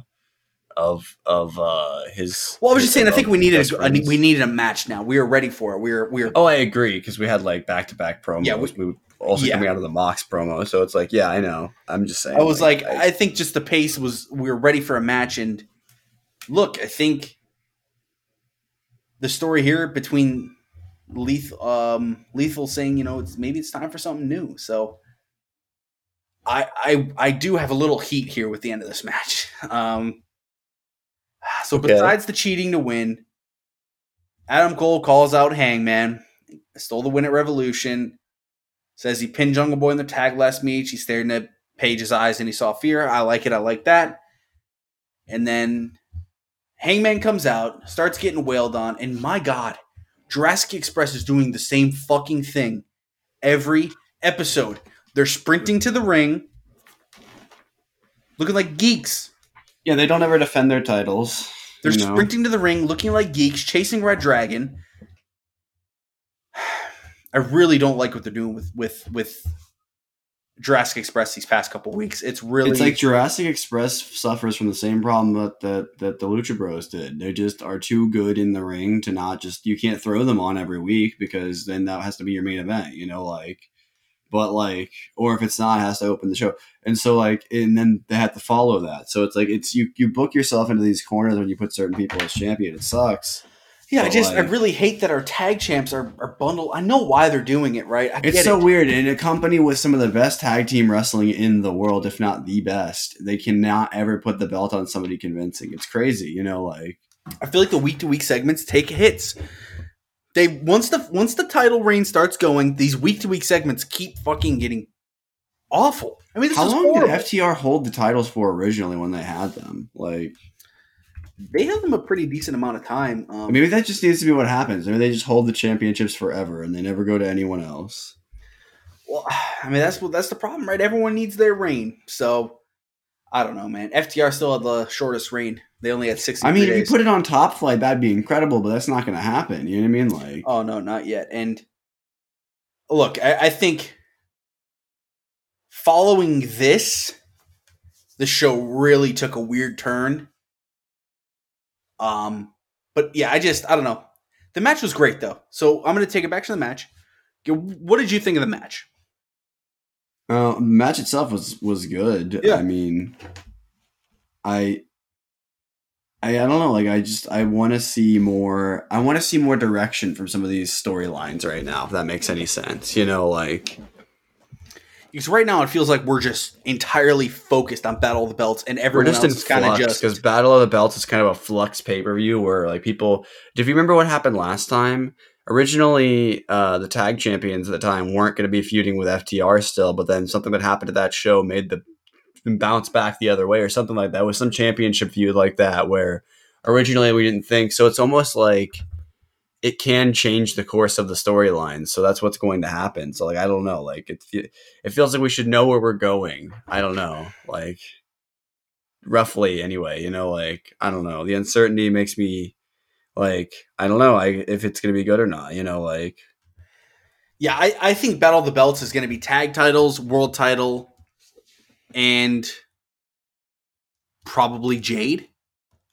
of of uh, his. Well, I was just saying. I think we needed a, we needed a match now. We were ready for it. We were we were Oh, I agree because we had like back to back promos. Yeah, we, we- were also yeah. coming out of the Mox promo, so it's like, yeah, I know. I'm just saying. I was like, I, I think just the pace was we were ready for a match, and look, I think the story here between Lethal, um, Lethal saying, you know, it's maybe it's time for something new. So, I I I do have a little heat here with the end of this match. Um, so Okay. besides the cheating to win, Adam Cole calls out Hangman, stole the win at Revolution. Says he pinned Jungle Boy in the tag last meet. He stared into Page's eyes and he saw fear. I like it. I like that. And then Hangman comes out, starts getting wailed on, and my God, Jurassic Express is doing the same fucking thing every episode. They're sprinting to the ring, looking like geeks. yeah, they don't ever defend their titles. They're sprinting to the ring, looking like geeks, chasing Red Dragon. I really don't like what they're doing with with with Jurassic Express these past couple weeks. It's really It's like Jurassic Express suffers from the same problem that, that that the Lucha Bros did. They just are too good in the ring to not just you can't throw them on every week because then that has to be your main event, you know, like but like or if it's not, it has to open the show. And so like and then they have to follow that. So it's like it's you you book yourself into these corners when you put certain people as champion. It sucks. yeah. I but, just I really hate that our tag champs are, are bundled. I know why they're doing it, right? I It's so it. weird. In a company with some of the best tag team wrestling in the world, if not the best, they cannot ever put the belt on somebody convincing. It's crazy, you know, like I feel like the week to week segments take hits. They once the once the title reign starts going, these week to week segments keep fucking getting awful. I mean, this How long horrible. did FTR hold the titles for originally when they had them? Like, they held them a pretty decent amount of time. Um, maybe that just needs to be what happens. Maybe they just hold the championships forever and they never go to anyone else. well, I mean that's what that's the problem, right? Everyone needs their reign, so I don't know, man. FTR still had the shortest reign. They only had sixty. I mean, if you put it on Top Flight, that'd be incredible, but that's not going to happen. You know what I mean? Like, Oh no, not yet. And look, I, I think following this, the show really took a weird turn. Um, but yeah, I just I don't know. The match was great though, so I'm gonna take it back to the match. What did you think of the match? Uh, match itself was was good. Yeah. I mean, I, I, I don't know. Like, I just I want to see more. I want to see more direction from some of these storylines right now. If that makes any sense, you know, like Because right now it feels like we're just entirely focused on Battle of the Belts, and we're everyone just else is kind of just because Battle of the Belts is kind of a flux pay per view where like people. If you remember what happened last time, originally uh, the tag champions at the time weren't going to be feuding with FTR still, but then something that happened to that show made the bounce back the other way or something like that. With some championship feud like that where originally we didn't think. So it's almost like it can change the course of the storyline. So that's what's going to happen. So like I don't know, like it it feels like we should know where we're going. I don't know, like roughly anyway. You know, like I don't know. The uncertainty makes me like I don't know. I if it's gonna be good or not. You know, like yeah. I, I think Battle of the Belts is going to be tag titles, world title, and probably Jade.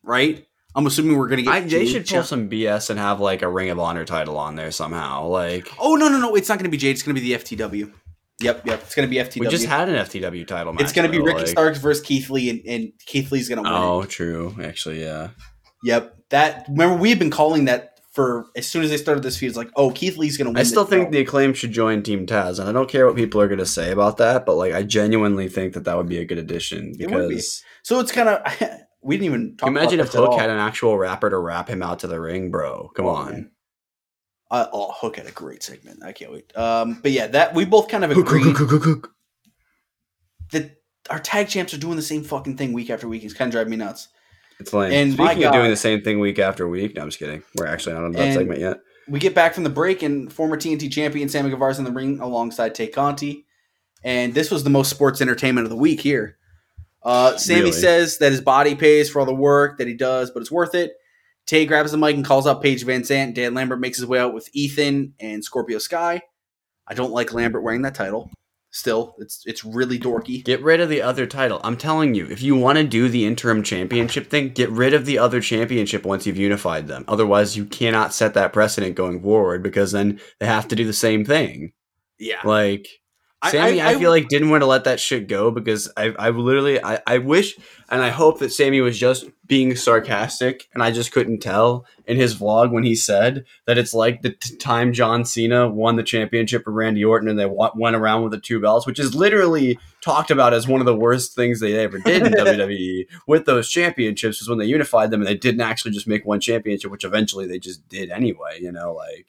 Right? I'm assuming we're going to get. I, they Jade should pull some BS and have like a Ring of Honor title on there somehow. Like Oh no no no! It's not going to be Jade. It's going to be the FTW. Yep yep. It's going to be FTW. we just had an FTW title match. it's going to be Ricky like- Starks versus Keith Lee, and, and Keith Lee's going to win. Oh, it. true. Actually, yeah. Yep. That remember we've been calling that for as soon as they started this feud. It's like, oh, Keith Lee's to win. I still think the acclaim should join Team Taz, and I don't care what people are going to say about that, but like I genuinely think that that would be a good addition It because so. It's kind of we didn't even talk. Imagine if Hook had an actual rapper to rap him out to the ring, bro? Come Oh, on. Uh, oh, Hook had a great segment. I can't wait. Um, but yeah, that we both kind of agree that our tag champs are doing the same fucking thing week after week. It's kind of driving me nuts. It's lame. And Speaking of doing the same thing week after week, no, I'm just kidding. We're actually not on that segment yet. We get back from the break, and former TNT champion Sammy Guevara's in the ring alongside Tay Conti. And this was the most sports entertainment of the week here. Uh, Sammy Really? says that his body pays for all the work that he does, but it's worth it. Tay grabs the mic and calls out Paige Van Zant. Dan Lambert makes his way out with Ethan and Scorpio Sky. I don't like Lambert wearing that title. Still, it's it's really dorky. Get rid of the other title. I'm telling you, if you want to do the interim championship thing, get rid of the other championship once you've unified them. Otherwise, you cannot set that precedent going forward because then they have to do the same thing. Yeah, Like Sammy, I, I- feel like didn't want to let that shit go because I, I literally, I, I wish and I hope that Sammy was just being sarcastic and I just couldn't tell in his vlog when he said that it's like the t- time John Cena won the championship for Randy Orton and they wa- went around with the two belts, which is literally talked about as one of the worst things they ever did in WWE with those championships was when they unified them and they didn't actually just make one championship, which eventually they just did anyway, you know, like.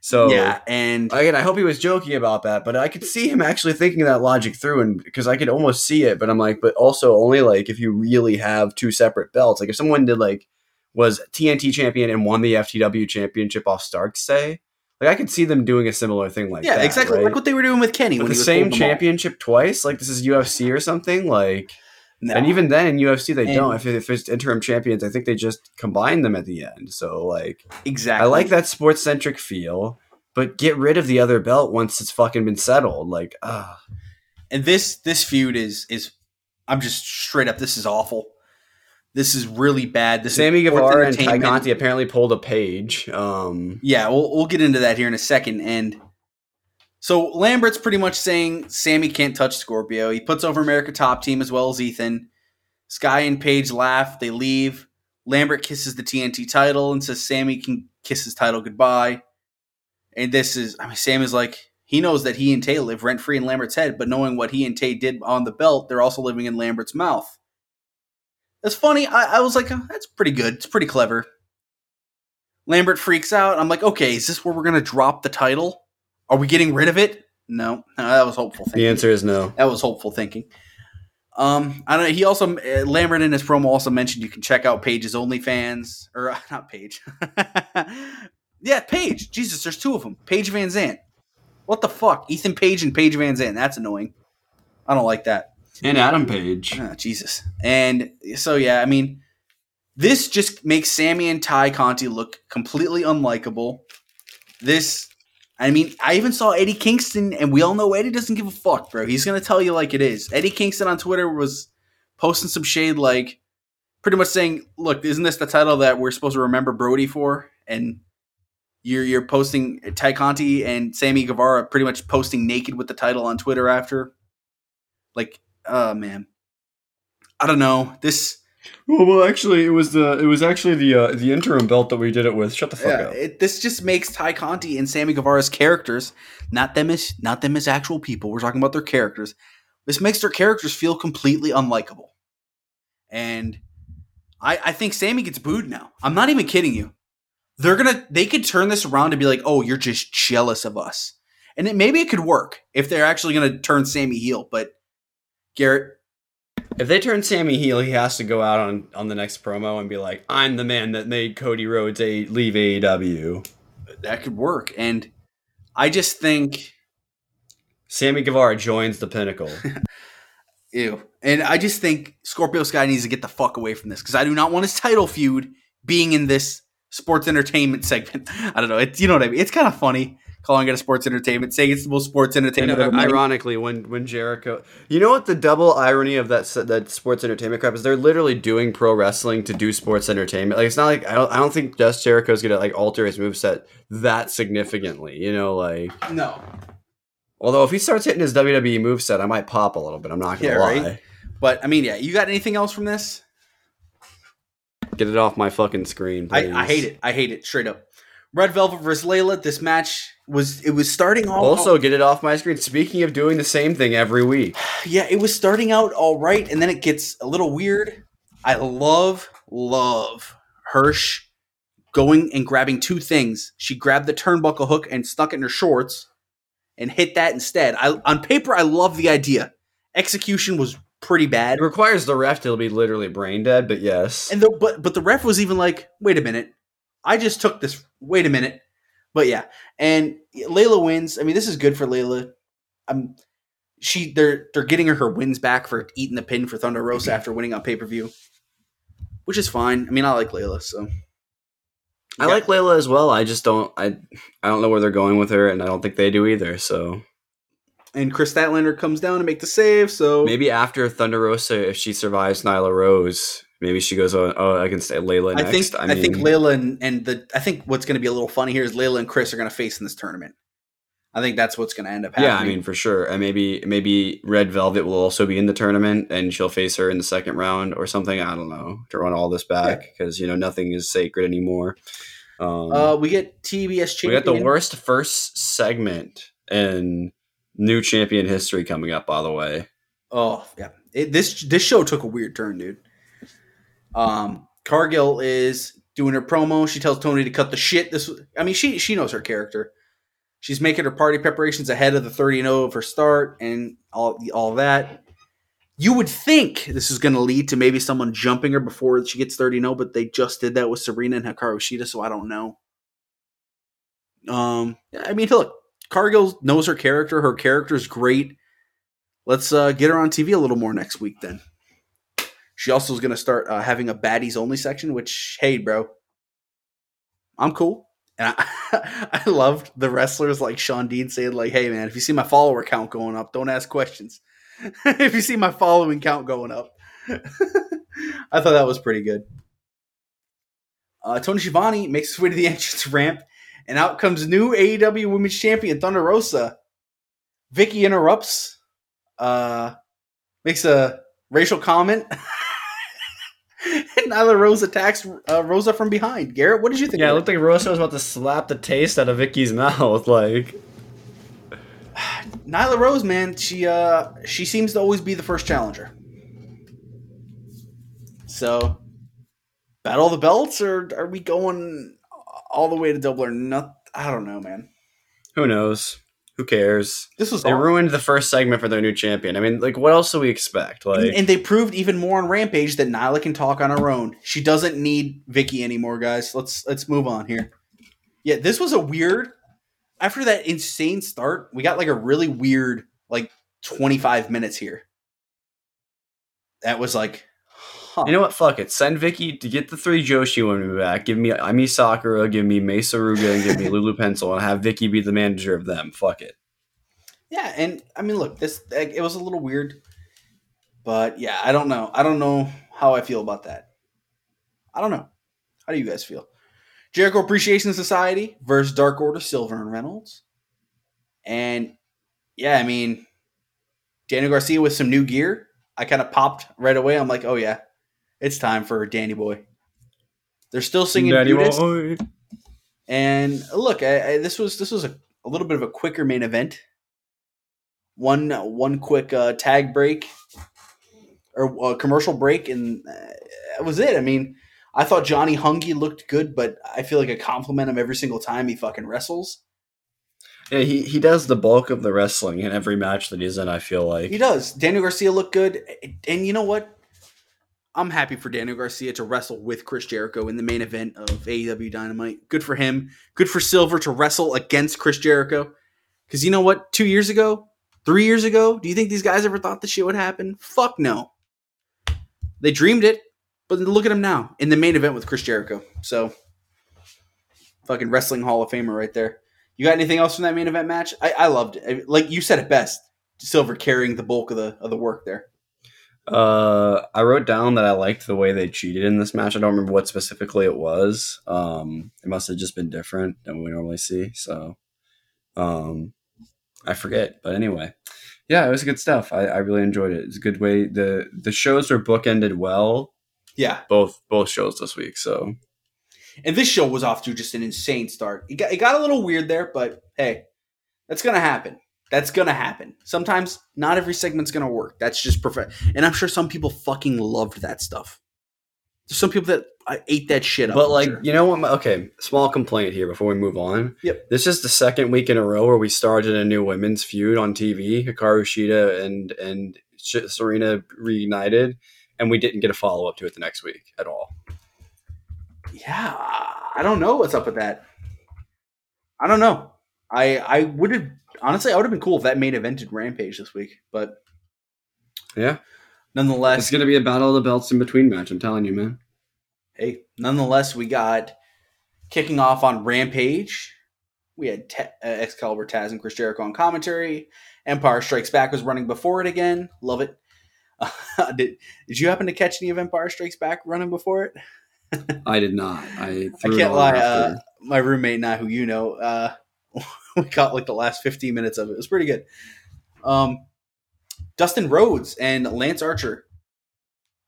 So yeah, and Again, I hope he was joking about that, but I could see him actually thinking that logic through, and because I could almost see it. But I'm like, but also only like if you really have two separate belts. Like if someone did like was TNT champion and won the FTW championship off Starks, say, like I could see them doing a similar thing like yeah, that, exactly right? like what they were doing with Kenny when the he was same holding them all. championship twice. Like this is UFC or something. Like, No. and even then in UFC they And- don't. If, if it's interim champions, I think they just combine them at the end. So like. exactly, I like that sports centric feel, but get rid of the other belt once it's fucking been settled. Like, ah, And this this feud is is I'm just straight up. This is awful. This is really bad. This Sammy Guevara and Tay. Conti apparently pulled a page. Um, Yeah, we'll we'll get into that here in a second. And so Lambert's pretty much saying Sammy can't touch Scorpio. He puts over America Top Team as well as Ethan. Sky and Page laugh. They leave. Lambert kisses the TNT title and says Sammy can kiss his title goodbye. And this is, I mean, Sam is like, he knows that he and Tay live rent free in Lambert's head, but knowing what he and Tay did on the belt, they're also living in Lambert's mouth. That's funny. I, I was like, oh, that's pretty good. It's pretty clever. Lambert freaks out. I'm like, okay, is this where we're gonna drop the title? Are we getting rid of it? No, no that was hopeful. Thinking. the answer is no. That was hopeful thinking. Um, I don't know. He also uh, Lambert in his promo also mentioned you can check out Paige's OnlyFans or uh, not Paige. yeah, Paige. Jesus, there's two of them. Paige Van Zant. What the fuck? Ethan Page and Paige Van Zant. That's annoying. I don't like that. And Adam Page. Ah, Jesus. And so yeah, I mean, this just makes Sammy and Tay Conti look completely unlikable. This, I mean, I even saw Eddie Kingston, and we all know Eddie doesn't give a fuck, bro. He's gonna tell you like it is. Eddie Kingston on Twitter was posting some shade, like pretty much saying, "Look, isn't this the title that we're supposed to remember Brodie for?" And you're you're posting Tay Conti and Sammy Guevara pretty much posting naked with the title on Twitter after. Like, oh man, I don't know this. Well, well, actually, it was the it was actually the uh, the interim belt that we did it with. Shut the fuck Yeah, up. it, this just makes Tay Conti and Sammy Guevara's characters, not them as not them as actual people. We're talking about their characters. This makes their characters feel completely unlikable. And I, I think Sammy gets booed now. I'm not even kidding you. They're gonna they could turn this around and be like, oh, you're just jealous of us. And it, maybe it could work if they're actually gonna turn Sammy heel. But Garrett, If they turn Sammy heel, he has to go out on on the next promo and be like, "I'm the man that made Cody Rhodes a leave AEW." that could work. And I just think Sammy Guevara joins the Pinnacle. Ew. And I just think Scorpio Sky needs to get the fuck away from this because I do not want his title feud being in this sports entertainment segment. I don't know. It's you know what I mean. It's kind of funny calling it a sports entertainment, saying it's the most sports entertainment. of the night. ironically, when when Jericho, you know what the double irony of that that sports entertainment crap is? They're literally doing pro wrestling to do sports entertainment. Like it's not like I don't I don't think just Jericho's gonna like alter his moveset that significantly. You know, like No, although if he starts hitting his WWE moveset, I might pop a little bit. I'm not gonna Yeah, lie. right? but I mean, yeah. You got anything else from this? Get it off my fucking screen, I. I hate it. I hate it straight up. Red Velvet versus Leyla. This match was it was starting off Also, get it off my screen. Speaking of doing the same thing every week, yeah, it was starting out all right, and then it gets a little weird. I love, love Hirsch going and grabbing two things. She grabbed the turnbuckle hook and stuck it in her shorts and hit that instead. I, on paper, I love the idea. Execution was pretty bad, it requires the ref to be literally brain dead. But yes, and the but but the ref was even like, "Wait a minute, I just took this. Wait a minute." But yeah, and Leyla wins. I mean, this is good for Leyla. Um, she they're they're getting her her wins back for eating the pin for Thunder Rosa after winning on pay per view, which is fine. I mean, I like Leyla, so I like Leyla as well. I just don't. I I don't know where they're going with her, and I don't think they do either. So And Kris Statlander comes down to make the save. So maybe after Thunder Rosa, if she survives Nyla Rose, maybe she goes. Oh, oh I can stay Leyla I think I, think Leyla and, and the I think what's going to be a little funny here is Leyla and Kris are going to face in this tournament. I think that's what's going to end up happening. Yeah, I mean for sure, and maybe maybe Red Velvet will also be in the tournament, and she'll face her in the second round or something. I don't know to run all this back because you know nothing is sacred anymore. Um, uh, we get TBS champion. we got the worst first segment in new champion history coming up. By the way, Oh yeah, it, this this show took a weird turn, dude. Um, Cargill is doing her promo. She tells Tony to cut the shit. This, I mean, she she knows her character. She's making her party preparations ahead of the thirty and zero of her start and all all that. You would think this is going to lead to maybe someone jumping her before she gets 30 0, but they just did that with Serena and Hikaru Shida, so I don't know. Um, I mean, look, Cargill knows her character. Her character is great. Let's uh, get her on TV a little more next week then. She also is going to start uh, having a baddies only section, which, hey, bro, I'm cool. And I, I loved the wrestlers like Sean Dean saying, like, hey, man, if you see my follower count going up, don't ask questions. if you see my following count going up. I thought that was pretty good. Uh, Tony Schiavone makes his way to the entrance ramp, and out comes new AEW Women's Champion Thunder Rosa. Vickie interrupts, uh, makes a racial comment, and Nyla Rose attacks uh, Rosa from behind. Garrett, what did you think? yeah, it looked like Rosa was about to slap the taste out of Vickie's mouth. Like, Nyla Rose, man, she uh she seems to always be the first challenger. So, battle the belts, or are we going all the way to double or not? I don't know, man. who knows? Who cares? This was They ruined the first segment for their new champion. I mean, like, what else do we expect? Like, and, and they proved even more on Rampage that Nyla can talk on her own. She doesn't need Vickie anymore, guys. Let's let's move on here. Yeah, this was a weird. After that insane start, we got like a really weird like twenty five minutes here. That was like, huh. You know what? Fuck it. Send Vickie to get the three Joshi women back. Give me Emi Sakura, give me Mei Suruga, and give me Lulu Pencil, and have Vickie be the manager of them. Fuck it. Yeah, and I mean, look, this it was a little weird, but yeah, I don't know. I don't know how I feel about that. I don't know. How do you guys feel? Jericho Appreciation Society versus Dark Order Silver and Reynolds. And yeah, I mean, Daniel Garcia with some new gear. I kind of popped right away. I'm like, oh yeah, it's time for Danny Boy. They're still singing Danny Buddhist. Boy. And look, I, I, this was this was a, a little bit of a quicker main event. One one quick uh, tag break or uh, commercial break, and uh, that was it. I mean, I thought Johnny Hungy looked good, but I feel like I compliment him every single time he fucking wrestles. Yeah, he, he does the bulk of the wrestling in every match that he's in, I feel like. He does. Daniel Garcia looked good, and you know what? I'm happy for Daniel Garcia to wrestle with Chris Jericho in the main event of AEW Dynamite. Good for him. Good for Silver to wrestle against Chris Jericho. Because you know what? Two years ago, three years ago, do you think these guys ever thought this shit would happen? Fuck no. They dreamed it, but look at him now in the main event with Chris Jericho. So, fucking wrestling Hall of Famer right there. You got anything else from that main event match? I, I loved it. Like you said it best. Silver carrying the bulk of the of the work there. Uh, I wrote down that I liked the way they cheated in this match. I don't remember what specifically it was. Um, it must have just been different than we normally see. So, um, I forget. But anyway, yeah, it was good stuff. I, I really enjoyed it. It's a good way. the The shows were bookended well. Yeah, both both shows this week. So, and this show was off to just an insane start. It got, it got a little weird there, but hey, that's gonna happen. That's gonna happen. Sometimes not every segment's gonna work. That's just perfect. And I'm sure some people fucking loved that stuff. There's some people that I ate that shit up. but like sure. you know what? Okay, small complaint here before we move on. Yep. This is the second week in a row where we started a new women's feud on TV. Hikaru Shida and and Serena reunited, and we didn't get a follow up to it the next week at all. yeah, I don't know what's up with that. I don't know. I I would have honestly I would have been cool if that main evented Rampage this week, but Yeah, Nonetheless, it's gonna be a battle of the belts in between match. I'm telling you, man. hey, nonetheless, we got kicking off on Rampage. We had Te- uh, Excalibur, Taz, and Chris Jericho on commentary. Empire Strikes Back was running before it again. Love it. did Did you happen to catch any of Empire Strikes Back running before it? I did not. I I can't lie. Uh, my roommate and I, who you know, uh, we got like the last 15 minutes of it. It was pretty good. Um, Dustin Rhodes and Lance Archer.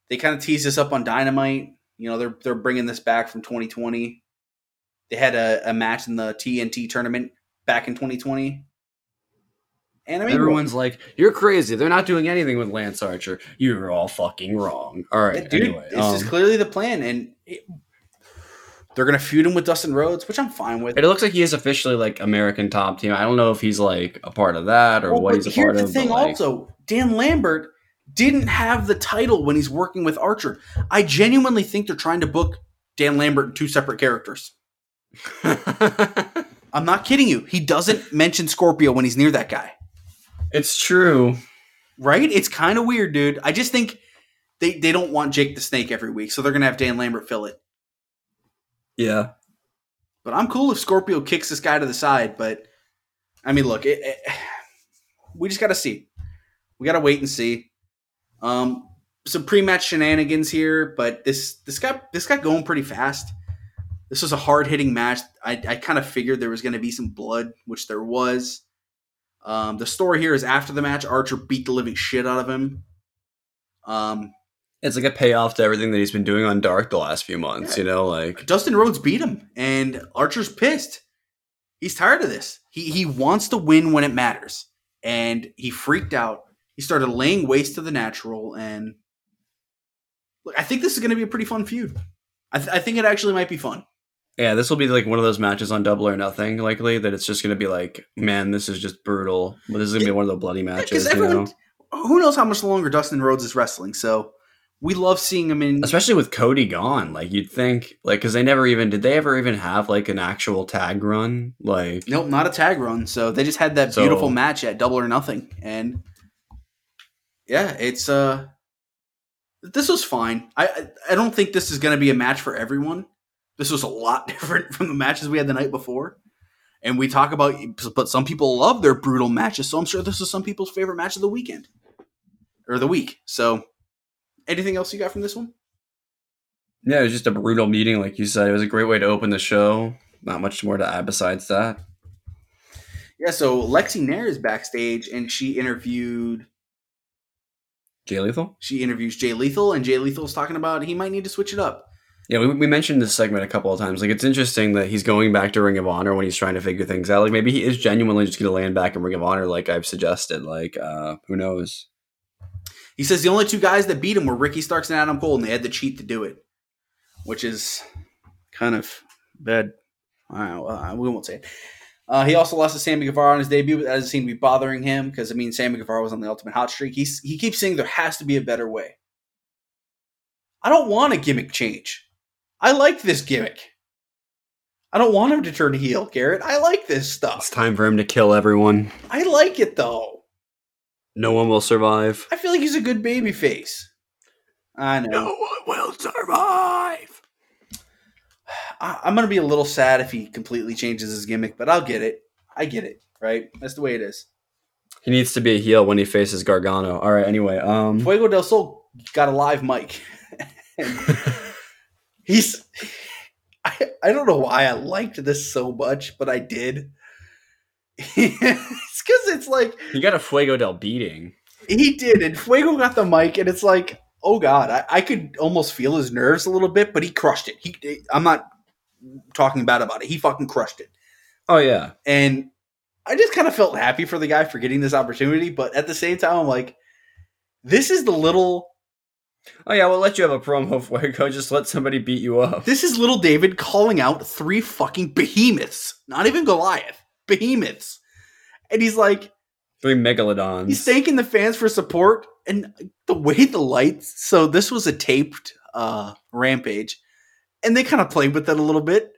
They kind of teased us up on Dynamite. You know, they're they're bringing this back from 2020. They had a, a match in the TNT tournament back in 2020. And I mean, Everyone's like, "You're crazy. They're not doing anything with Lance Archer. You're all fucking wrong." All right, dude, anyway, this is um, clearly the plan, and it, they're gonna feud him with Dustin Rhodes, which I'm fine with. It looks like he is officially like American Top Team. I don't know if he's like a part of that or Well, what he's a here's part the thing like- also. Dan lambert didn't have the title when he's working with archer. I genuinely think they're trying to book dan lambert in two separate characters. I'm not kidding you. He doesn't mention scorpio when he's near that guy. It's true. right? It's kind of weird dude. I just think they, they don't want jake the snake every week so they're gonna have dan lambert fill it Yeah, but i'm cool if scorpio kicks this guy to the side but i mean look it, it, we just gotta see. We gotta wait and see. Um some pre-match shenanigans here but this this got this got going pretty fast. This was a hard-hitting match. I, I kind of figured there was going to be some blood which there was. Um, the story here is after the match archer beat the living shit out of him. Um, it's like a payoff to everything that he's been doing on Dark the last few months. You know, like Dustin Rhodes beat him, and Archer's pissed. He's tired of this. He he wants to win when it matters, and he freaked out. He started laying waste to the natural, and look, I think this is going to be a pretty fun feud. I, th- I think it actually might be fun. yeah, this will be like one of those matches on Double or Nothing, likely that it's just going to be like, man, this is just brutal. But this is going to be one of the bloody matches. You everyone, know, who knows how much longer Dustin Rhodes is wrestling? So we love seeing him in. especially with Cody gone. Like you'd think, like because they never even did they ever even have like an actual tag run? Like Nope, not a tag run. So they just had that So- beautiful match at Double or Nothing, and yeah, it's uh, this was fine. I I, don't think this is going to be a match for everyone. This was a lot different from the matches we had the night before, and we talk about, but some people love their brutal matches. So I'm sure this is some people's favorite match of the weekend or the week. So, anything else you got from this one? Yeah, it was just a brutal meeting, like you said. It was a great way to open the show. Not much more to add besides that. Yeah, so Lexi Nair is backstage and she interviewed Jay Lethal? she interviews Jay Lethal and Jay Lethal's talking about he might need to switch it up. Yeah, we, we mentioned this segment a couple of times. Like, it's interesting that he's going back to Ring of Honor when he's trying to figure things out. Like, maybe he is genuinely just going to land back in Ring of Honor, like I've suggested. Like, uh, who knows? He says the only two guys that beat him were Ricky Starks and Adam Cole, and they had to cheat to do it, which is kind of bad. Uh, we won't say it. Uh, he also lost to Sammy Guevara on his debut, but that doesn't seem to be bothering him because I mean Sammy Guevara was on the Ultimate Hot Streak. He's he keeps saying there has to be a better way. I don't want a gimmick change. I like this gimmick. I don't want him to turn heel, Garrett. I like this stuff. It's time for him to kill everyone. I like it though. No one will survive. I feel like he's a good baby face. I know. No one will survive. I, I'm gonna be a little sad if he completely changes his gimmick, but I'll get it. I get it. Right? That's the way it is. He needs to be a heel when he faces Gargano. All right, anyway. Um, Fuego del Sol got a live mic. He's. I, I don't know why I liked this so much, but I did. it's because it's like he got a Fuego del beating. he did, and Fuego got the mic, and it's like, oh god, I, I could almost feel his nerves a little bit, but he crushed it. He, I'm not talking bad about it. He fucking crushed it. Oh, yeah. And I just kind of felt happy for the guy for getting this opportunity, but at the same time, I'm like, this is the little, Oh, yeah, we'll let you have a promo, Fuego. Just let somebody beat you up. this is little David calling out three fucking behemoths, not even Goliath, behemoths. And he's like, Three megalodons. he's thanking the fans for support and the way the lights. So this was a taped uh, rampage, and they kind of played with it a little bit.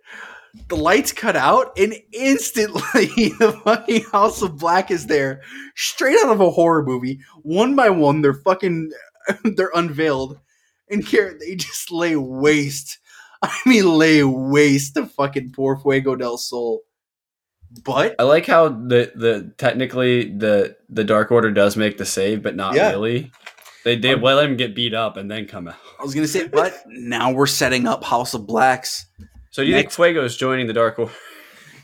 The lights cut out, and instantly the fucking House of Black is there, straight out of a horror movie. One by one, they're fucking they're unveiled, and Garrett, they just lay waste. I mean, lay waste to fucking poor Fuego del Sol. But I like how the the technically the the Dark Order does make the save, but not Yeah. really. They did Um, let him get beat up and then come out. I was gonna say, but now we're setting up House of Blacks. So do you think Next- Fuego's joining the Dark Order?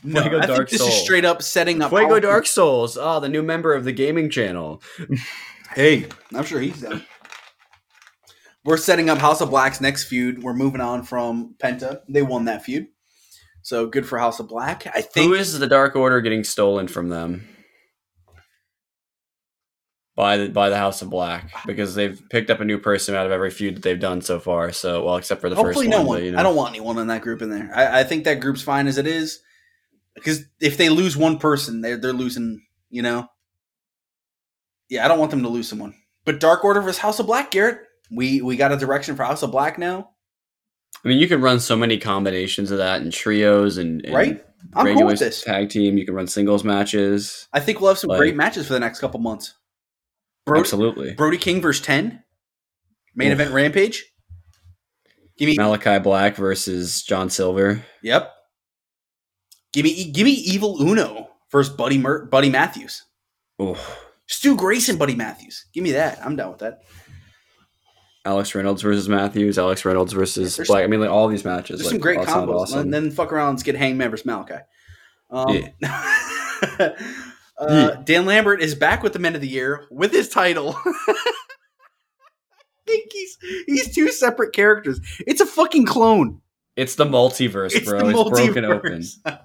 No, Fuego I think this Soul. is straight up setting up Fuego House- Dark Souls. Oh, the new member of the gaming channel. Hey, I'm sure he's done. We're setting up House of Black's next feud. We're moving on from Penta. They won that feud, so good for House of Black. I think Who is the Dark Order getting stolen from them? By the by the House of Black because they've picked up a new person out of every feud that they've done so far. So well, except for the hopefully first no one. one. but, you know. I don't want anyone in that group in there. I, I think that group's fine as it is. Because if they lose one person, they're they're losing. You know. Yeah, I don't want them to lose someone. But Dark Order versus House of Black, Garrett. We we got a direction for House of Black now, I mean, you can run so many combinations of that in trios and, and right? I'm cool with this. tag team. You can run singles matches. I think we'll have some Like- great matches for the next couple months. Brody, Absolutely. Brody King versus 10. Main Oof. event Rampage. Give me Malachi Black versus John Silver. Yep. Give me give me Evil Uno versus Buddy Mer- Buddy Matthews. Oh, Stu Grayson, Buddy Matthews. Give me that. I'm down with that. Alex Reynolds versus Matthews. Alex Reynolds versus Black. I mean, like all these matches. There's like, some great sound combos. awesome. And then fuck around, let's get Hangman versus Malachi. Um, uh, Yeah. Dan Lambert is back with the Men of the Year with his title. I think he's he's two separate characters. It's a fucking clone. It's the multiverse, It's bro. the it's broken open.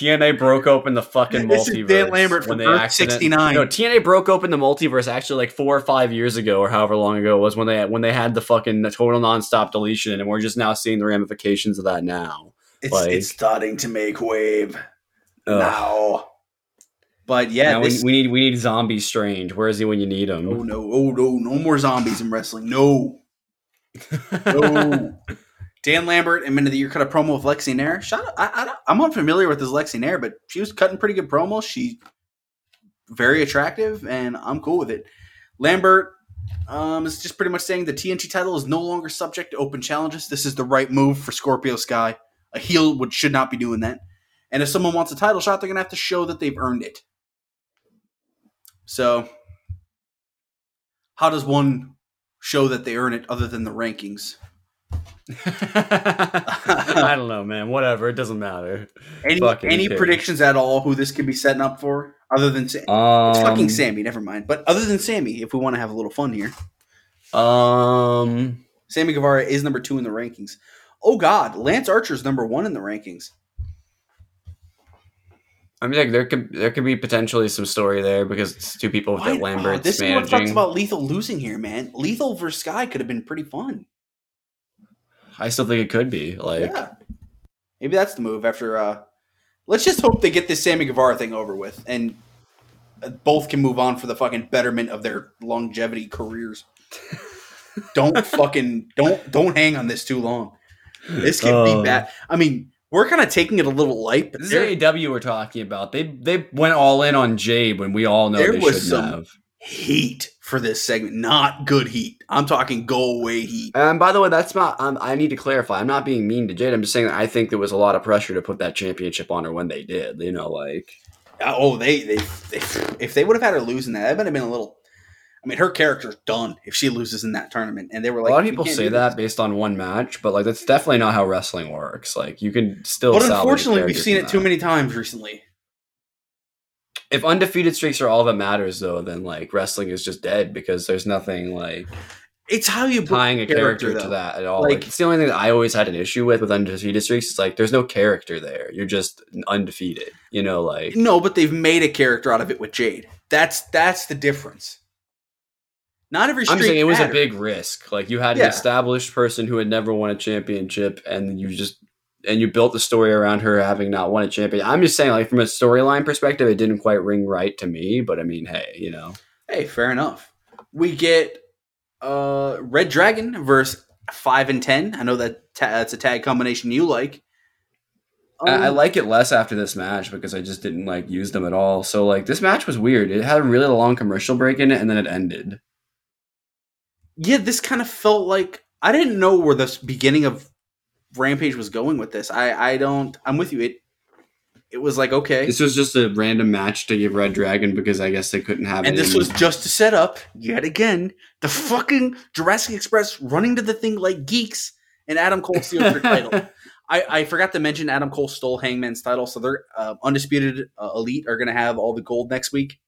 TNA broke open the fucking This multiverse. is Dan Lambert from Earth accident- 69. No, TNA broke open the multiverse actually like four or five years ago, or however long ago it was when they when they had the fucking total nonstop deletion, and we're just now seeing the ramifications of that now. It's Like- it's starting to make wave Ugh. now. But yeah, now this, we, we need we need Zombie Strange. Where is he when you need him? oh no, oh no, no more zombies in wrestling. No, no. Dan Lambert and of the Year cut a promo with Lexi Nair. Shout out, I, I'm unfamiliar with this Lexi Nair, but she was cutting pretty good promos. She very attractive, and I'm cool with it. Lambert um, is just pretty much saying the TNT title is no longer subject to open challenges. This is the right move for Scorpio Sky. A heel would should not be doing that. And if someone wants a title shot, they're gonna have to show that they've earned it. So, how does one show that they earn it other than the rankings? I don't know, man. Whatever. It doesn't matter. Any Fucking any cares. predictions at all who this could be setting up for? Other than Sa- Um, it's fucking Sammy, never mind. But other than Sammy, if we want to have a little fun here, Um, Sammy Guevara is number two in the rankings. Oh God, Lance Archer's number one in the rankings. I mean, like, there could there could be potentially some story there because it's two people Why- that Lambert's oh, this is what managing. sucks about Lethal losing here, man. Lethal versus Sky could have been pretty fun. I still think it could be like. yeah, maybe that's the move. After, uh let's just hope they get this Sammy Guevara thing over with, and uh, both can move on for the fucking betterment of their longevity careers. don't fucking don't don't hang on this too long. This could Oh. be bad. I mean, we're kind of taking it a little light, but This is AEW we're talking about. They they went all in on Jade when we all know There they was shouldn't some- have. Heat for this segment. Not good heat. I'm talking go away heat. And by the way, that's not. Um, I need to clarify. I'm not being mean to Jade. I'm just saying that I think there was a lot of pressure to put that championship on her when they did. You know, like Oh, they, they, they if they would have had her losing that, that would have been a little. I mean, her character's done if she loses in that tournament. And they were like, a lot of people say that based on one match, but like that's definitely not how wrestling works. Like you can still. But unfortunately, we've seen it too many times recently. If undefeated streaks are all that matters, though, then like wrestling is just dead because there's nothing like It's how you tying a character, though. to that at all. Like- Like, it's the only thing that I always had an issue with with undefeated streaks. It's like there's no character there. You're just undefeated. You know, like No, but they've made a character out of it with Jade. That's that's the difference. Not every streak I'm saying it was a big risk. Like you had Yeah. an established person who had never won a championship, and you just and you built the story around her having not won a champion. I'm just saying, like from a storyline perspective, it didn't quite ring right to me. But I mean, hey, you know, Hey, fair enough. We get uh Red Dragon versus five and ten. I know that ta- that's a tag combination you like. I, I Um, like it less after this match because I just didn't like use them at all. So like this match was weird. It had a really long commercial break in it, and then it ended. yeah, this kind of felt like I didn't know where the beginning of Rampage was going with this. I I don't. I'm with you. It it was like okay, This was just a random match to give Red Dragon because I guess they couldn't have. and this was just to set up yet again the fucking Jurassic Express running to the thing like geeks, and Adam Cole steals their title. I, I forgot to mention Adam Cole stole Hangman's title, so their uh, undisputed uh, elite are going to have all the gold next week.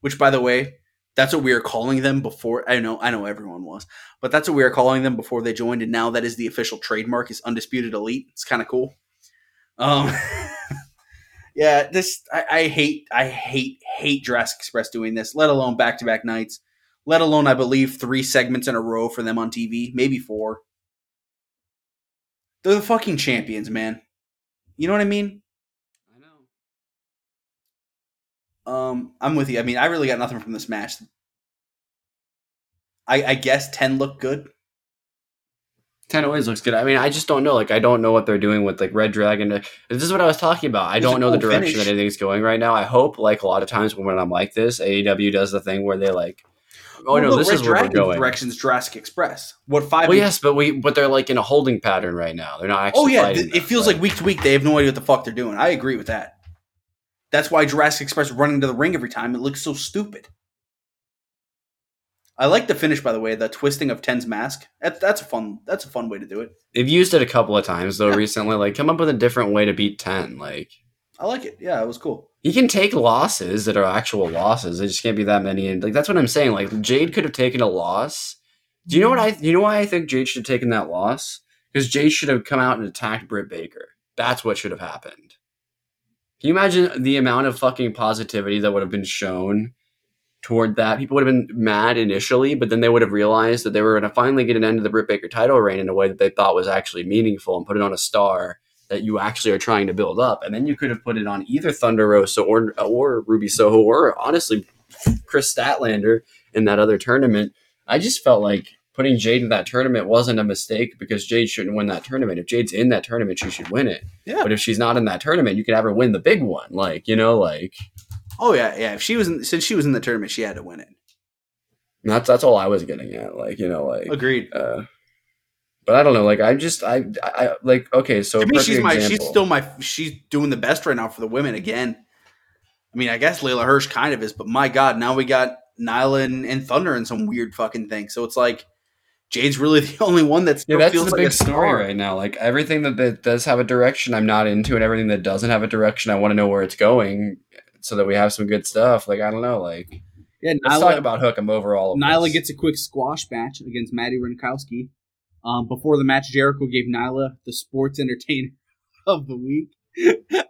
Which, by the way, that's what we were calling them before. I know, I know, everyone was, but that's what we were calling them before they joined, and now that is the official trademark is undisputed elite. It's kind of cool. Um, yeah, this I, I hate, I hate, hate Jurassic Express doing this. Let alone back to back nights. Let alone, I believe, three segments in a row for them on TV, maybe four. They're the fucking champions, man. You know what I mean? Um, I'm with you. I mean, I really got nothing from this match. I, I guess ten looked good. Ten always looks good. I mean, I just don't know. Like, I don't know what they're doing with like Red Dragon. This is what I was talking about. I don't know the direction finish. that anything's going right now. I hope, like a lot of times when I'm like this, AEW does the thing where they like, oh Well, no, look, this Red is where we're going. Directions Jurassic Express. What five? Well, yes, but we but they're like in a holding pattern right now. They're not actually. oh yeah, th- it feels like week to week they have no idea what the fuck they're doing. I agree with that. That's why Jurassic Express running to the ring every time it looks so stupid. I like the finish, by the way, the twisting of Ten's mask. That, that's a fun. That's a fun way to do it. they've used it a couple of times though Yeah. recently. Like, come up with a different way to beat ten. Like, I like it. Yeah, it was cool. he can take losses that are actual losses. It just can't be that many. And like that's what I'm saying. Like Jade could have taken a loss. Do you know what I? You know why I think Jade should have taken that loss? Because Jade should have come out and attacked Britt Baker. That's what should have happened. Can you imagine the amount of fucking positivity that would have been shown toward that? People would have been mad initially, but then they would have realized that they were going to finally get an end to the Britt Baker title reign in a way that they thought was actually meaningful and put it on a star that you actually are trying to build up. And then you could have put it on either Thunder Rosa or or Ruby Soho or honestly Kris Statlander in that other tournament. I just felt like putting Jade in that tournament wasn't a mistake because Jade shouldn't win that tournament. If Jade's in that tournament, she should win it. Yeah. But if she's not in that tournament, you could have her win the big one. Like, you know, like Oh yeah, yeah. If she was in, since she was in the tournament, she had to win it. that's that's all I was getting at. Like, you know, like Agreed. uh but I don't know, like I just I I like okay, so to me, she's my. She's still my. She's doing the best right now for the women again. I mean, I guess Leyla Hirsch kind of is, but my God, now we got Nyla and, and Thunder and some weird fucking thing. So it's like, Jade's really the only one that Yeah, that's feels the like big a story star. right now. Like everything that, that does have a direction, I'm not into, and everything that doesn't have a direction, I want to know where it's going, so that we have some good stuff. Like I don't know, like Yeah, let's Nyla, talk about Hook. I'm over all of Nyla this. gets a quick squash match against Maddie Rinkowski. Um, before the match, Jericho gave Nyla the sports entertainer of the week.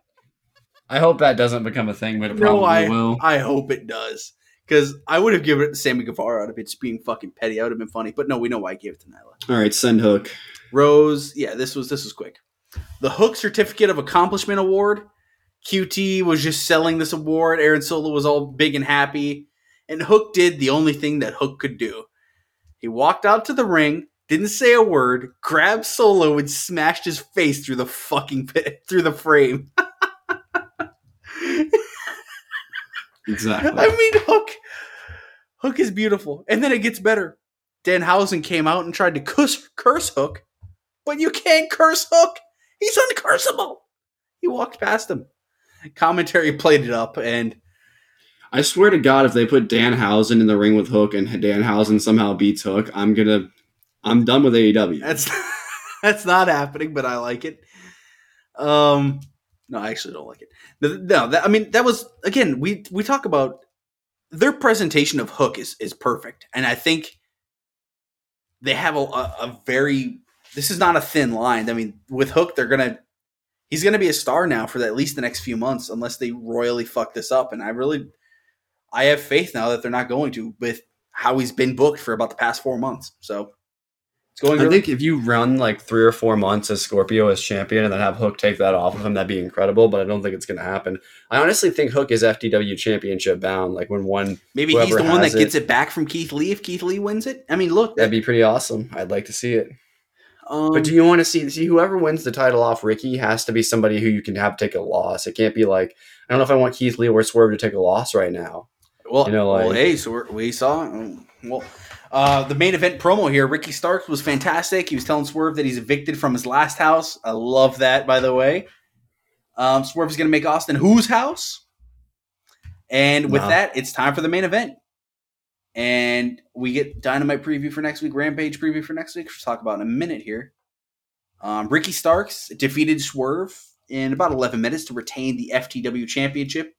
I hope that doesn't become a thing, but it probably No, I will. I hope it does. Because I would have given it to Sammy Guevara out of it's being fucking petty. That would have been funny. But no, we know why I gave it to Nyla. All right, send Hook. Rose, yeah, this was this was quick. The Hook Certificate of Accomplishment Award. QT was just selling this award. Aaron Solo was all big and happy, and Hook did the only thing that Hook could do. He walked out to the ring, didn't say a word, grabbed Solo and smashed his face through the fucking pit, through the frame. Exactly. I mean, Hook. Hook is beautiful, and then it gets better. Danhausen came out and tried to curse, curse Hook, but you can't curse Hook. He's uncursable. He walked past him. Commentary played it up, and I swear to God, if they put Danhausen in the ring with Hook and Danhausen somehow beats Hook, I'm gonna, I'm done with AEW. that's that's not happening. But I like it. Um, no, I actually don't like it. No, that, I mean that was again. We we talk about their presentation of Hook is is perfect, and I think they have a, a, a very. This is not a thin line. I mean, with Hook, they're gonna. He's gonna be a star now for at least the next few months, unless they royally fuck this up. And I really, I have faith now that they're not going to with how he's been booked for about the past four months. So it's going. I really think if you run like three or four months as Scorpio as champion and then have Hook take that off of him, that'd be incredible. But I don't think it's gonna happen. I honestly think Hook is FTW championship bound. Like when one, Maybe he's the one that it- gets it back from Keith Lee if Keith Lee wins it. I mean, look. that'd be pretty awesome. I'd like to see it. um, But do you want to see see whoever wins the title off Ricky has to be somebody who you can have take a loss. It can't be like I don't know if I want Keith Lee or Swerve to take a loss right now. well, you know, well, like- hey, so we're, we saw. um, Well, uh, the main event promo here, Ricky Starks was fantastic. He was telling Swerve that he's evicted from his last house. I love that, by the way. Um, Swerve is going to make Austin whose house? And with that, it's time for the main event. And we get Dynamite preview for next week, Rampage preview for next week, which we'll talk about in a minute here. Um, Ricky Starks defeated Swerve in about 11 minutes to retain the FTW Championship.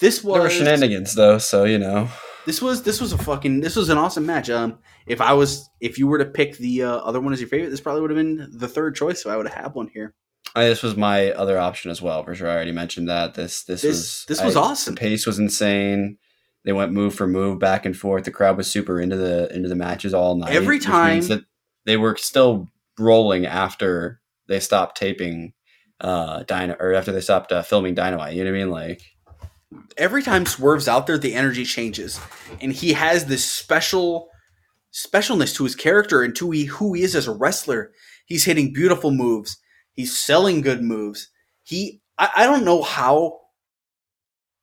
This was There were shenanigans though, so you know. This was this was a fucking this was an awesome match. Um, if I was if you were to pick the uh, other one as your favorite, this probably would have been the third choice. So I would have had one here. I, this was my other option as well, for sure. I already mentioned that. This this, This- was this was I- awesome. The pace was insane. They went move for move, back and forth. The crowd was super into the into the matches all night. Every time- that they were still rolling after they stopped taping uh Dino or after they stopped uh, filming Dynamite. You know what I mean? Like Every time Swerve's out there, the energy changes, and he has this special specialness to his character and to he, who he is as a wrestler. He's hitting beautiful moves. He's selling good moves. He I, I don't know how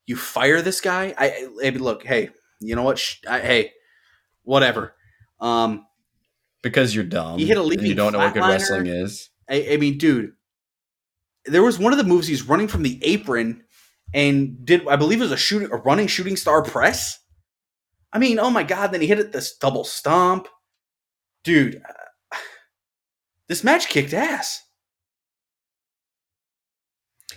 you fire this guy. I, I look, hey, you know what? Sh- I, hey, whatever. Um, because you're dumb. He hit a leaping You don't know what good wrestling is. I, I mean, dude, there was one of the moves he's running from the apron and did I believe it was a shooting a running shooting star press. I mean, oh my god! Then he hit it this double stomp, dude. uh, This match kicked ass.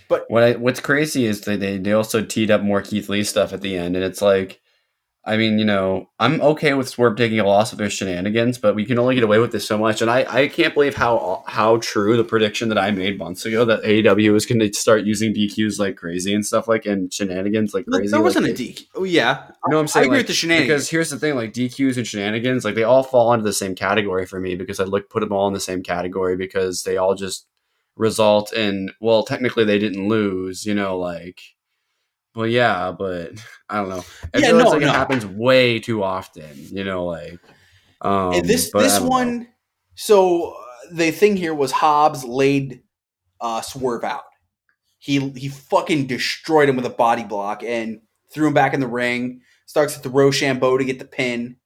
But what I, what's crazy is that they, they also teed up more Keith Lee stuff at the end, and it's like, I mean, you know, I'm okay with Swerve taking a loss of their shenanigans, but we can only get away with this so much, and I, I can't believe how how true the prediction that I made months ago that AEW was going to start using DQs like crazy and stuff like and shenanigans like crazy. there wasn't like, a DQ. Oh yeah, You know what I'm saying? I agree Like, with the shenanigans. Because here's the thing, like DQs and shenanigans, like they all fall into the same category for me because I look put them all in the same category because they all just result in well, technically they didn't lose, you know, like well yeah, but I don't know. It Yeah, no, like no. it happens way too often, you know, like um this this don't know. one, so uh, the thing here was Hobbs laid uh, Swerve out. He he fucking destroyed him with a body block and threw him back in the ring. Starks at the Roshambo to get the pin.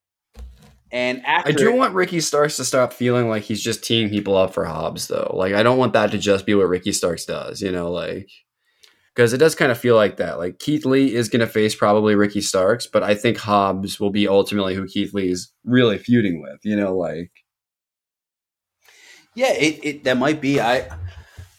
And after I do want Ricky Starks to stop feeling like he's just teeing people up for Hobbs though. Like I don't want that to just be what Ricky Starks does, you know, like because it does kind of feel like that. Like Keith Lee is going to face probably Ricky Starks, but I think Hobbs will be ultimately who Keith Lee is really feuding with. You know, like Yeah, it, it that might be. I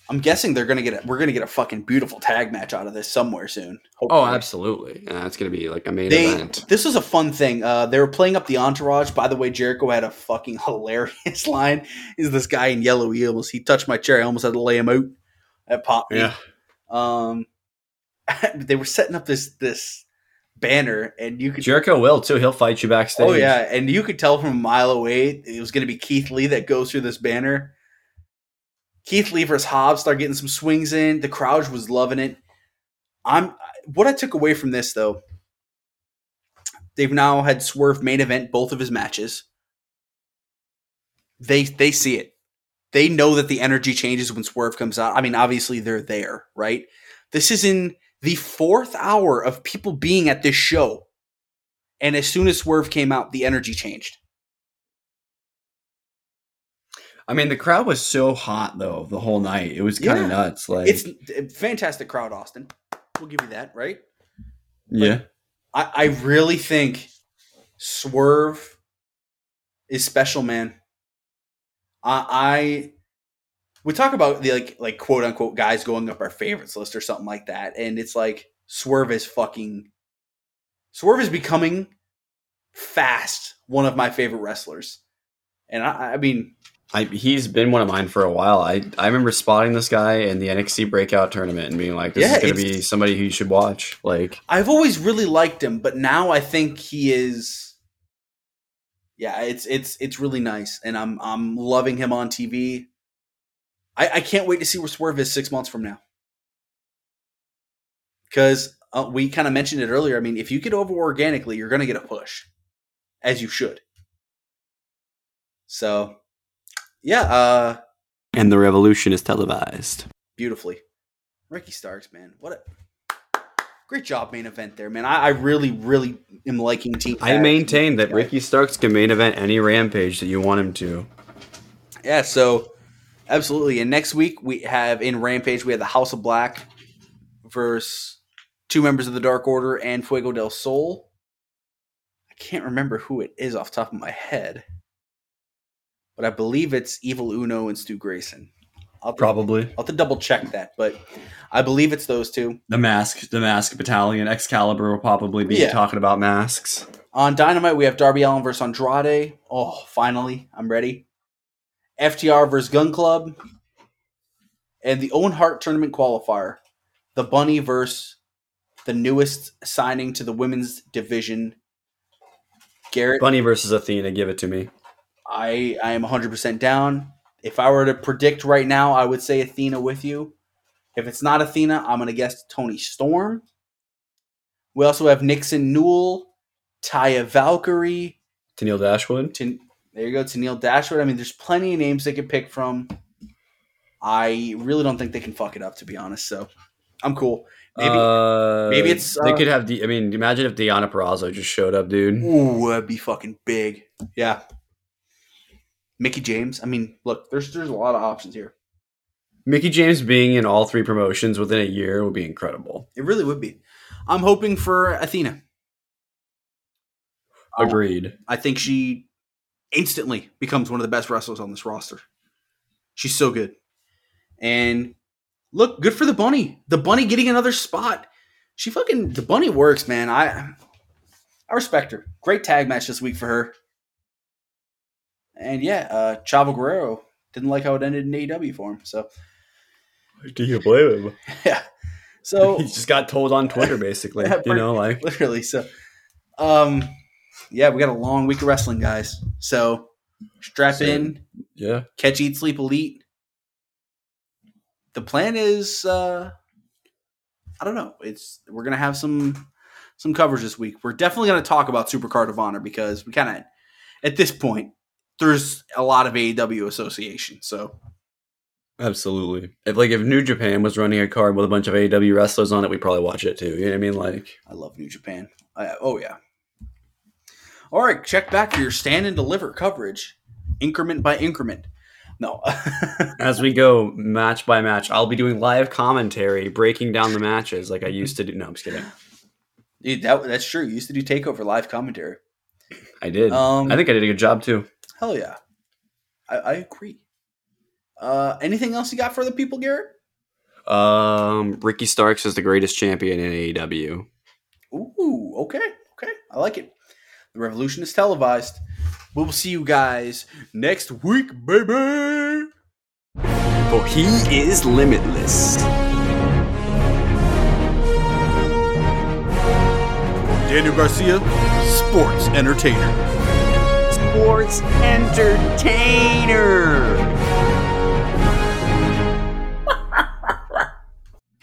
I'm guessing they're gonna get a, we're gonna get a fucking beautiful tag match out of this somewhere soon. oh, absolutely, yeah, it's going to be like a main They event. this was a fun thing. Uh, they were playing up the entourage. By the way, Jericho had a fucking hilarious line. Is this guy in yellow heels? He touched my chair. I almost had to lay him out. That popped me. Yeah, Um, they were setting up this this banner, and you could Jericho will too. He'll fight you backstage. Oh yeah, and you could tell from a mile away it was going to be Keith Lee that goes through this banner. Keith Lee versus Hobbs start getting some swings in. The crowd was loving it. I'm what I took away from this though. They've now had Swerve main event both of his matches. They they see it. They know that the energy changes when Swerve comes out. I mean, obviously they're there, right? This is in the fourth hour of people being at this show. And as soon as Swerve came out, the energy changed. I mean, the crowd was so hot though the whole night. It was kind of Yeah. nuts. Like, It's a fantastic crowd, Austin. We'll give you that, right? yeah, I, I really think Swerve is special, man. I, I we talk about the like like quote unquote guys going up our favorites list or something like that, and it's like Swerve is fucking Swerve is becoming fast one of my favorite wrestlers. And I, I mean, I, he's been one of mine for a while. I I remember spotting this guy in the NXT Breakout tournament and being like, "This Yeah, is going to be somebody who you should watch." Like, I've always really liked him, but now I think he is. Yeah, it's it's it's really nice, and I'm I'm loving him on TV. I, I can't wait to see where Swerve is six months from now. Because uh, we kind of mentioned it earlier. I mean, if you get over organically, you're going to get a push, as you should. So, yeah, uh, and the revolution is televised. beautifully. Ricky Starks, man, what a great job main event there, man. I, I really, really am liking Team. I Tag. maintain that Yeah. Ricky Starks can main event any rampage that you want him to. Yeah, so absolutely. And next week we have in Rampage we have the House of Black versus two members of the Dark Order and Fuego del Sol. I can't remember who it is off the top of my head, but I believe it's Evil Uno and Stu Grayson. I'll to- Probably I'll have to double check that, but I believe it's those two. the mask, the mask battalion, Excalibur will probably be Yeah. talking about masks. On Dynamite, we have Darby Allin versus Andrade. Oh, finally, I'm ready. FTR versus Gunn Club. And the Owen Hart Tournament qualifier. The Bunny versus the newest signing to the women's division. Garrett, Bunny versus Athena, give it to me. I, I am 100% down. If I were to predict right now, I would say Athena with you. If it's not Athena, I'm going to guess Toni Storm. We also have Nixon Newell, Taya Valkyrie, Tenille Dashwood. there you go Tenille Dashwood. I mean, there's plenty of names they could pick from. I really don't think they can fuck it up, to be honest. So I'm cool. Maybe, uh, maybe it's, they uh, could have. the. I mean, imagine if Deonna Purrazzo just showed up, dude. ooh, that'd be fucking big. Yeah. Mickie James. I mean, look, there's there's a lot of options here. Mickie James being in all three promotions within a year would be incredible. It really would be. I'm hoping for Athena. Uh, Agreed. I think she instantly becomes one of the best wrestlers on this roster. She's so good. And look, good for the bunny. The bunny getting another spot. She fucking the bunny works, man. I I respect her. Great tag match this week for her. And yeah, uh Chavo Guerrero didn't like how it ended in AEW for him. So Do you blame him? yeah. So he just got told on Twitter, basically. Yeah, you know, like literally so um yeah we got a long week of wrestling guys so strap So- in yeah. catch eat sleep elite the plan is uh i don't know it's we're gonna have some some coverage this week we're definitely gonna talk about supercard of honor because we kind of at this point there's a lot of aew association so Absolutely. If like if New Japan was running a card with a bunch of AEW wrestlers on it, we'd probably watch it too. You know what I mean? Like I love New Japan. I, oh yeah. All right, check back for your stand and deliver coverage, increment by increment. No. As we go match by match, I'll be doing live commentary, breaking down the matches like I used to do. No, I'm just kidding. Dude, that, that's true. You used to do takeover live commentary. I did. Um, I think I did a good job too. Hell yeah. I, I agree. Uh, anything else you got for the people, Garrett? Um, Ricky Starks is the greatest champion in AEW. Ooh, okay, okay. I like it. The revolution is televised. We will see you guys next week, baby. For he is limitless. Daniel Garcia, sports entertainer. Sports entertainer.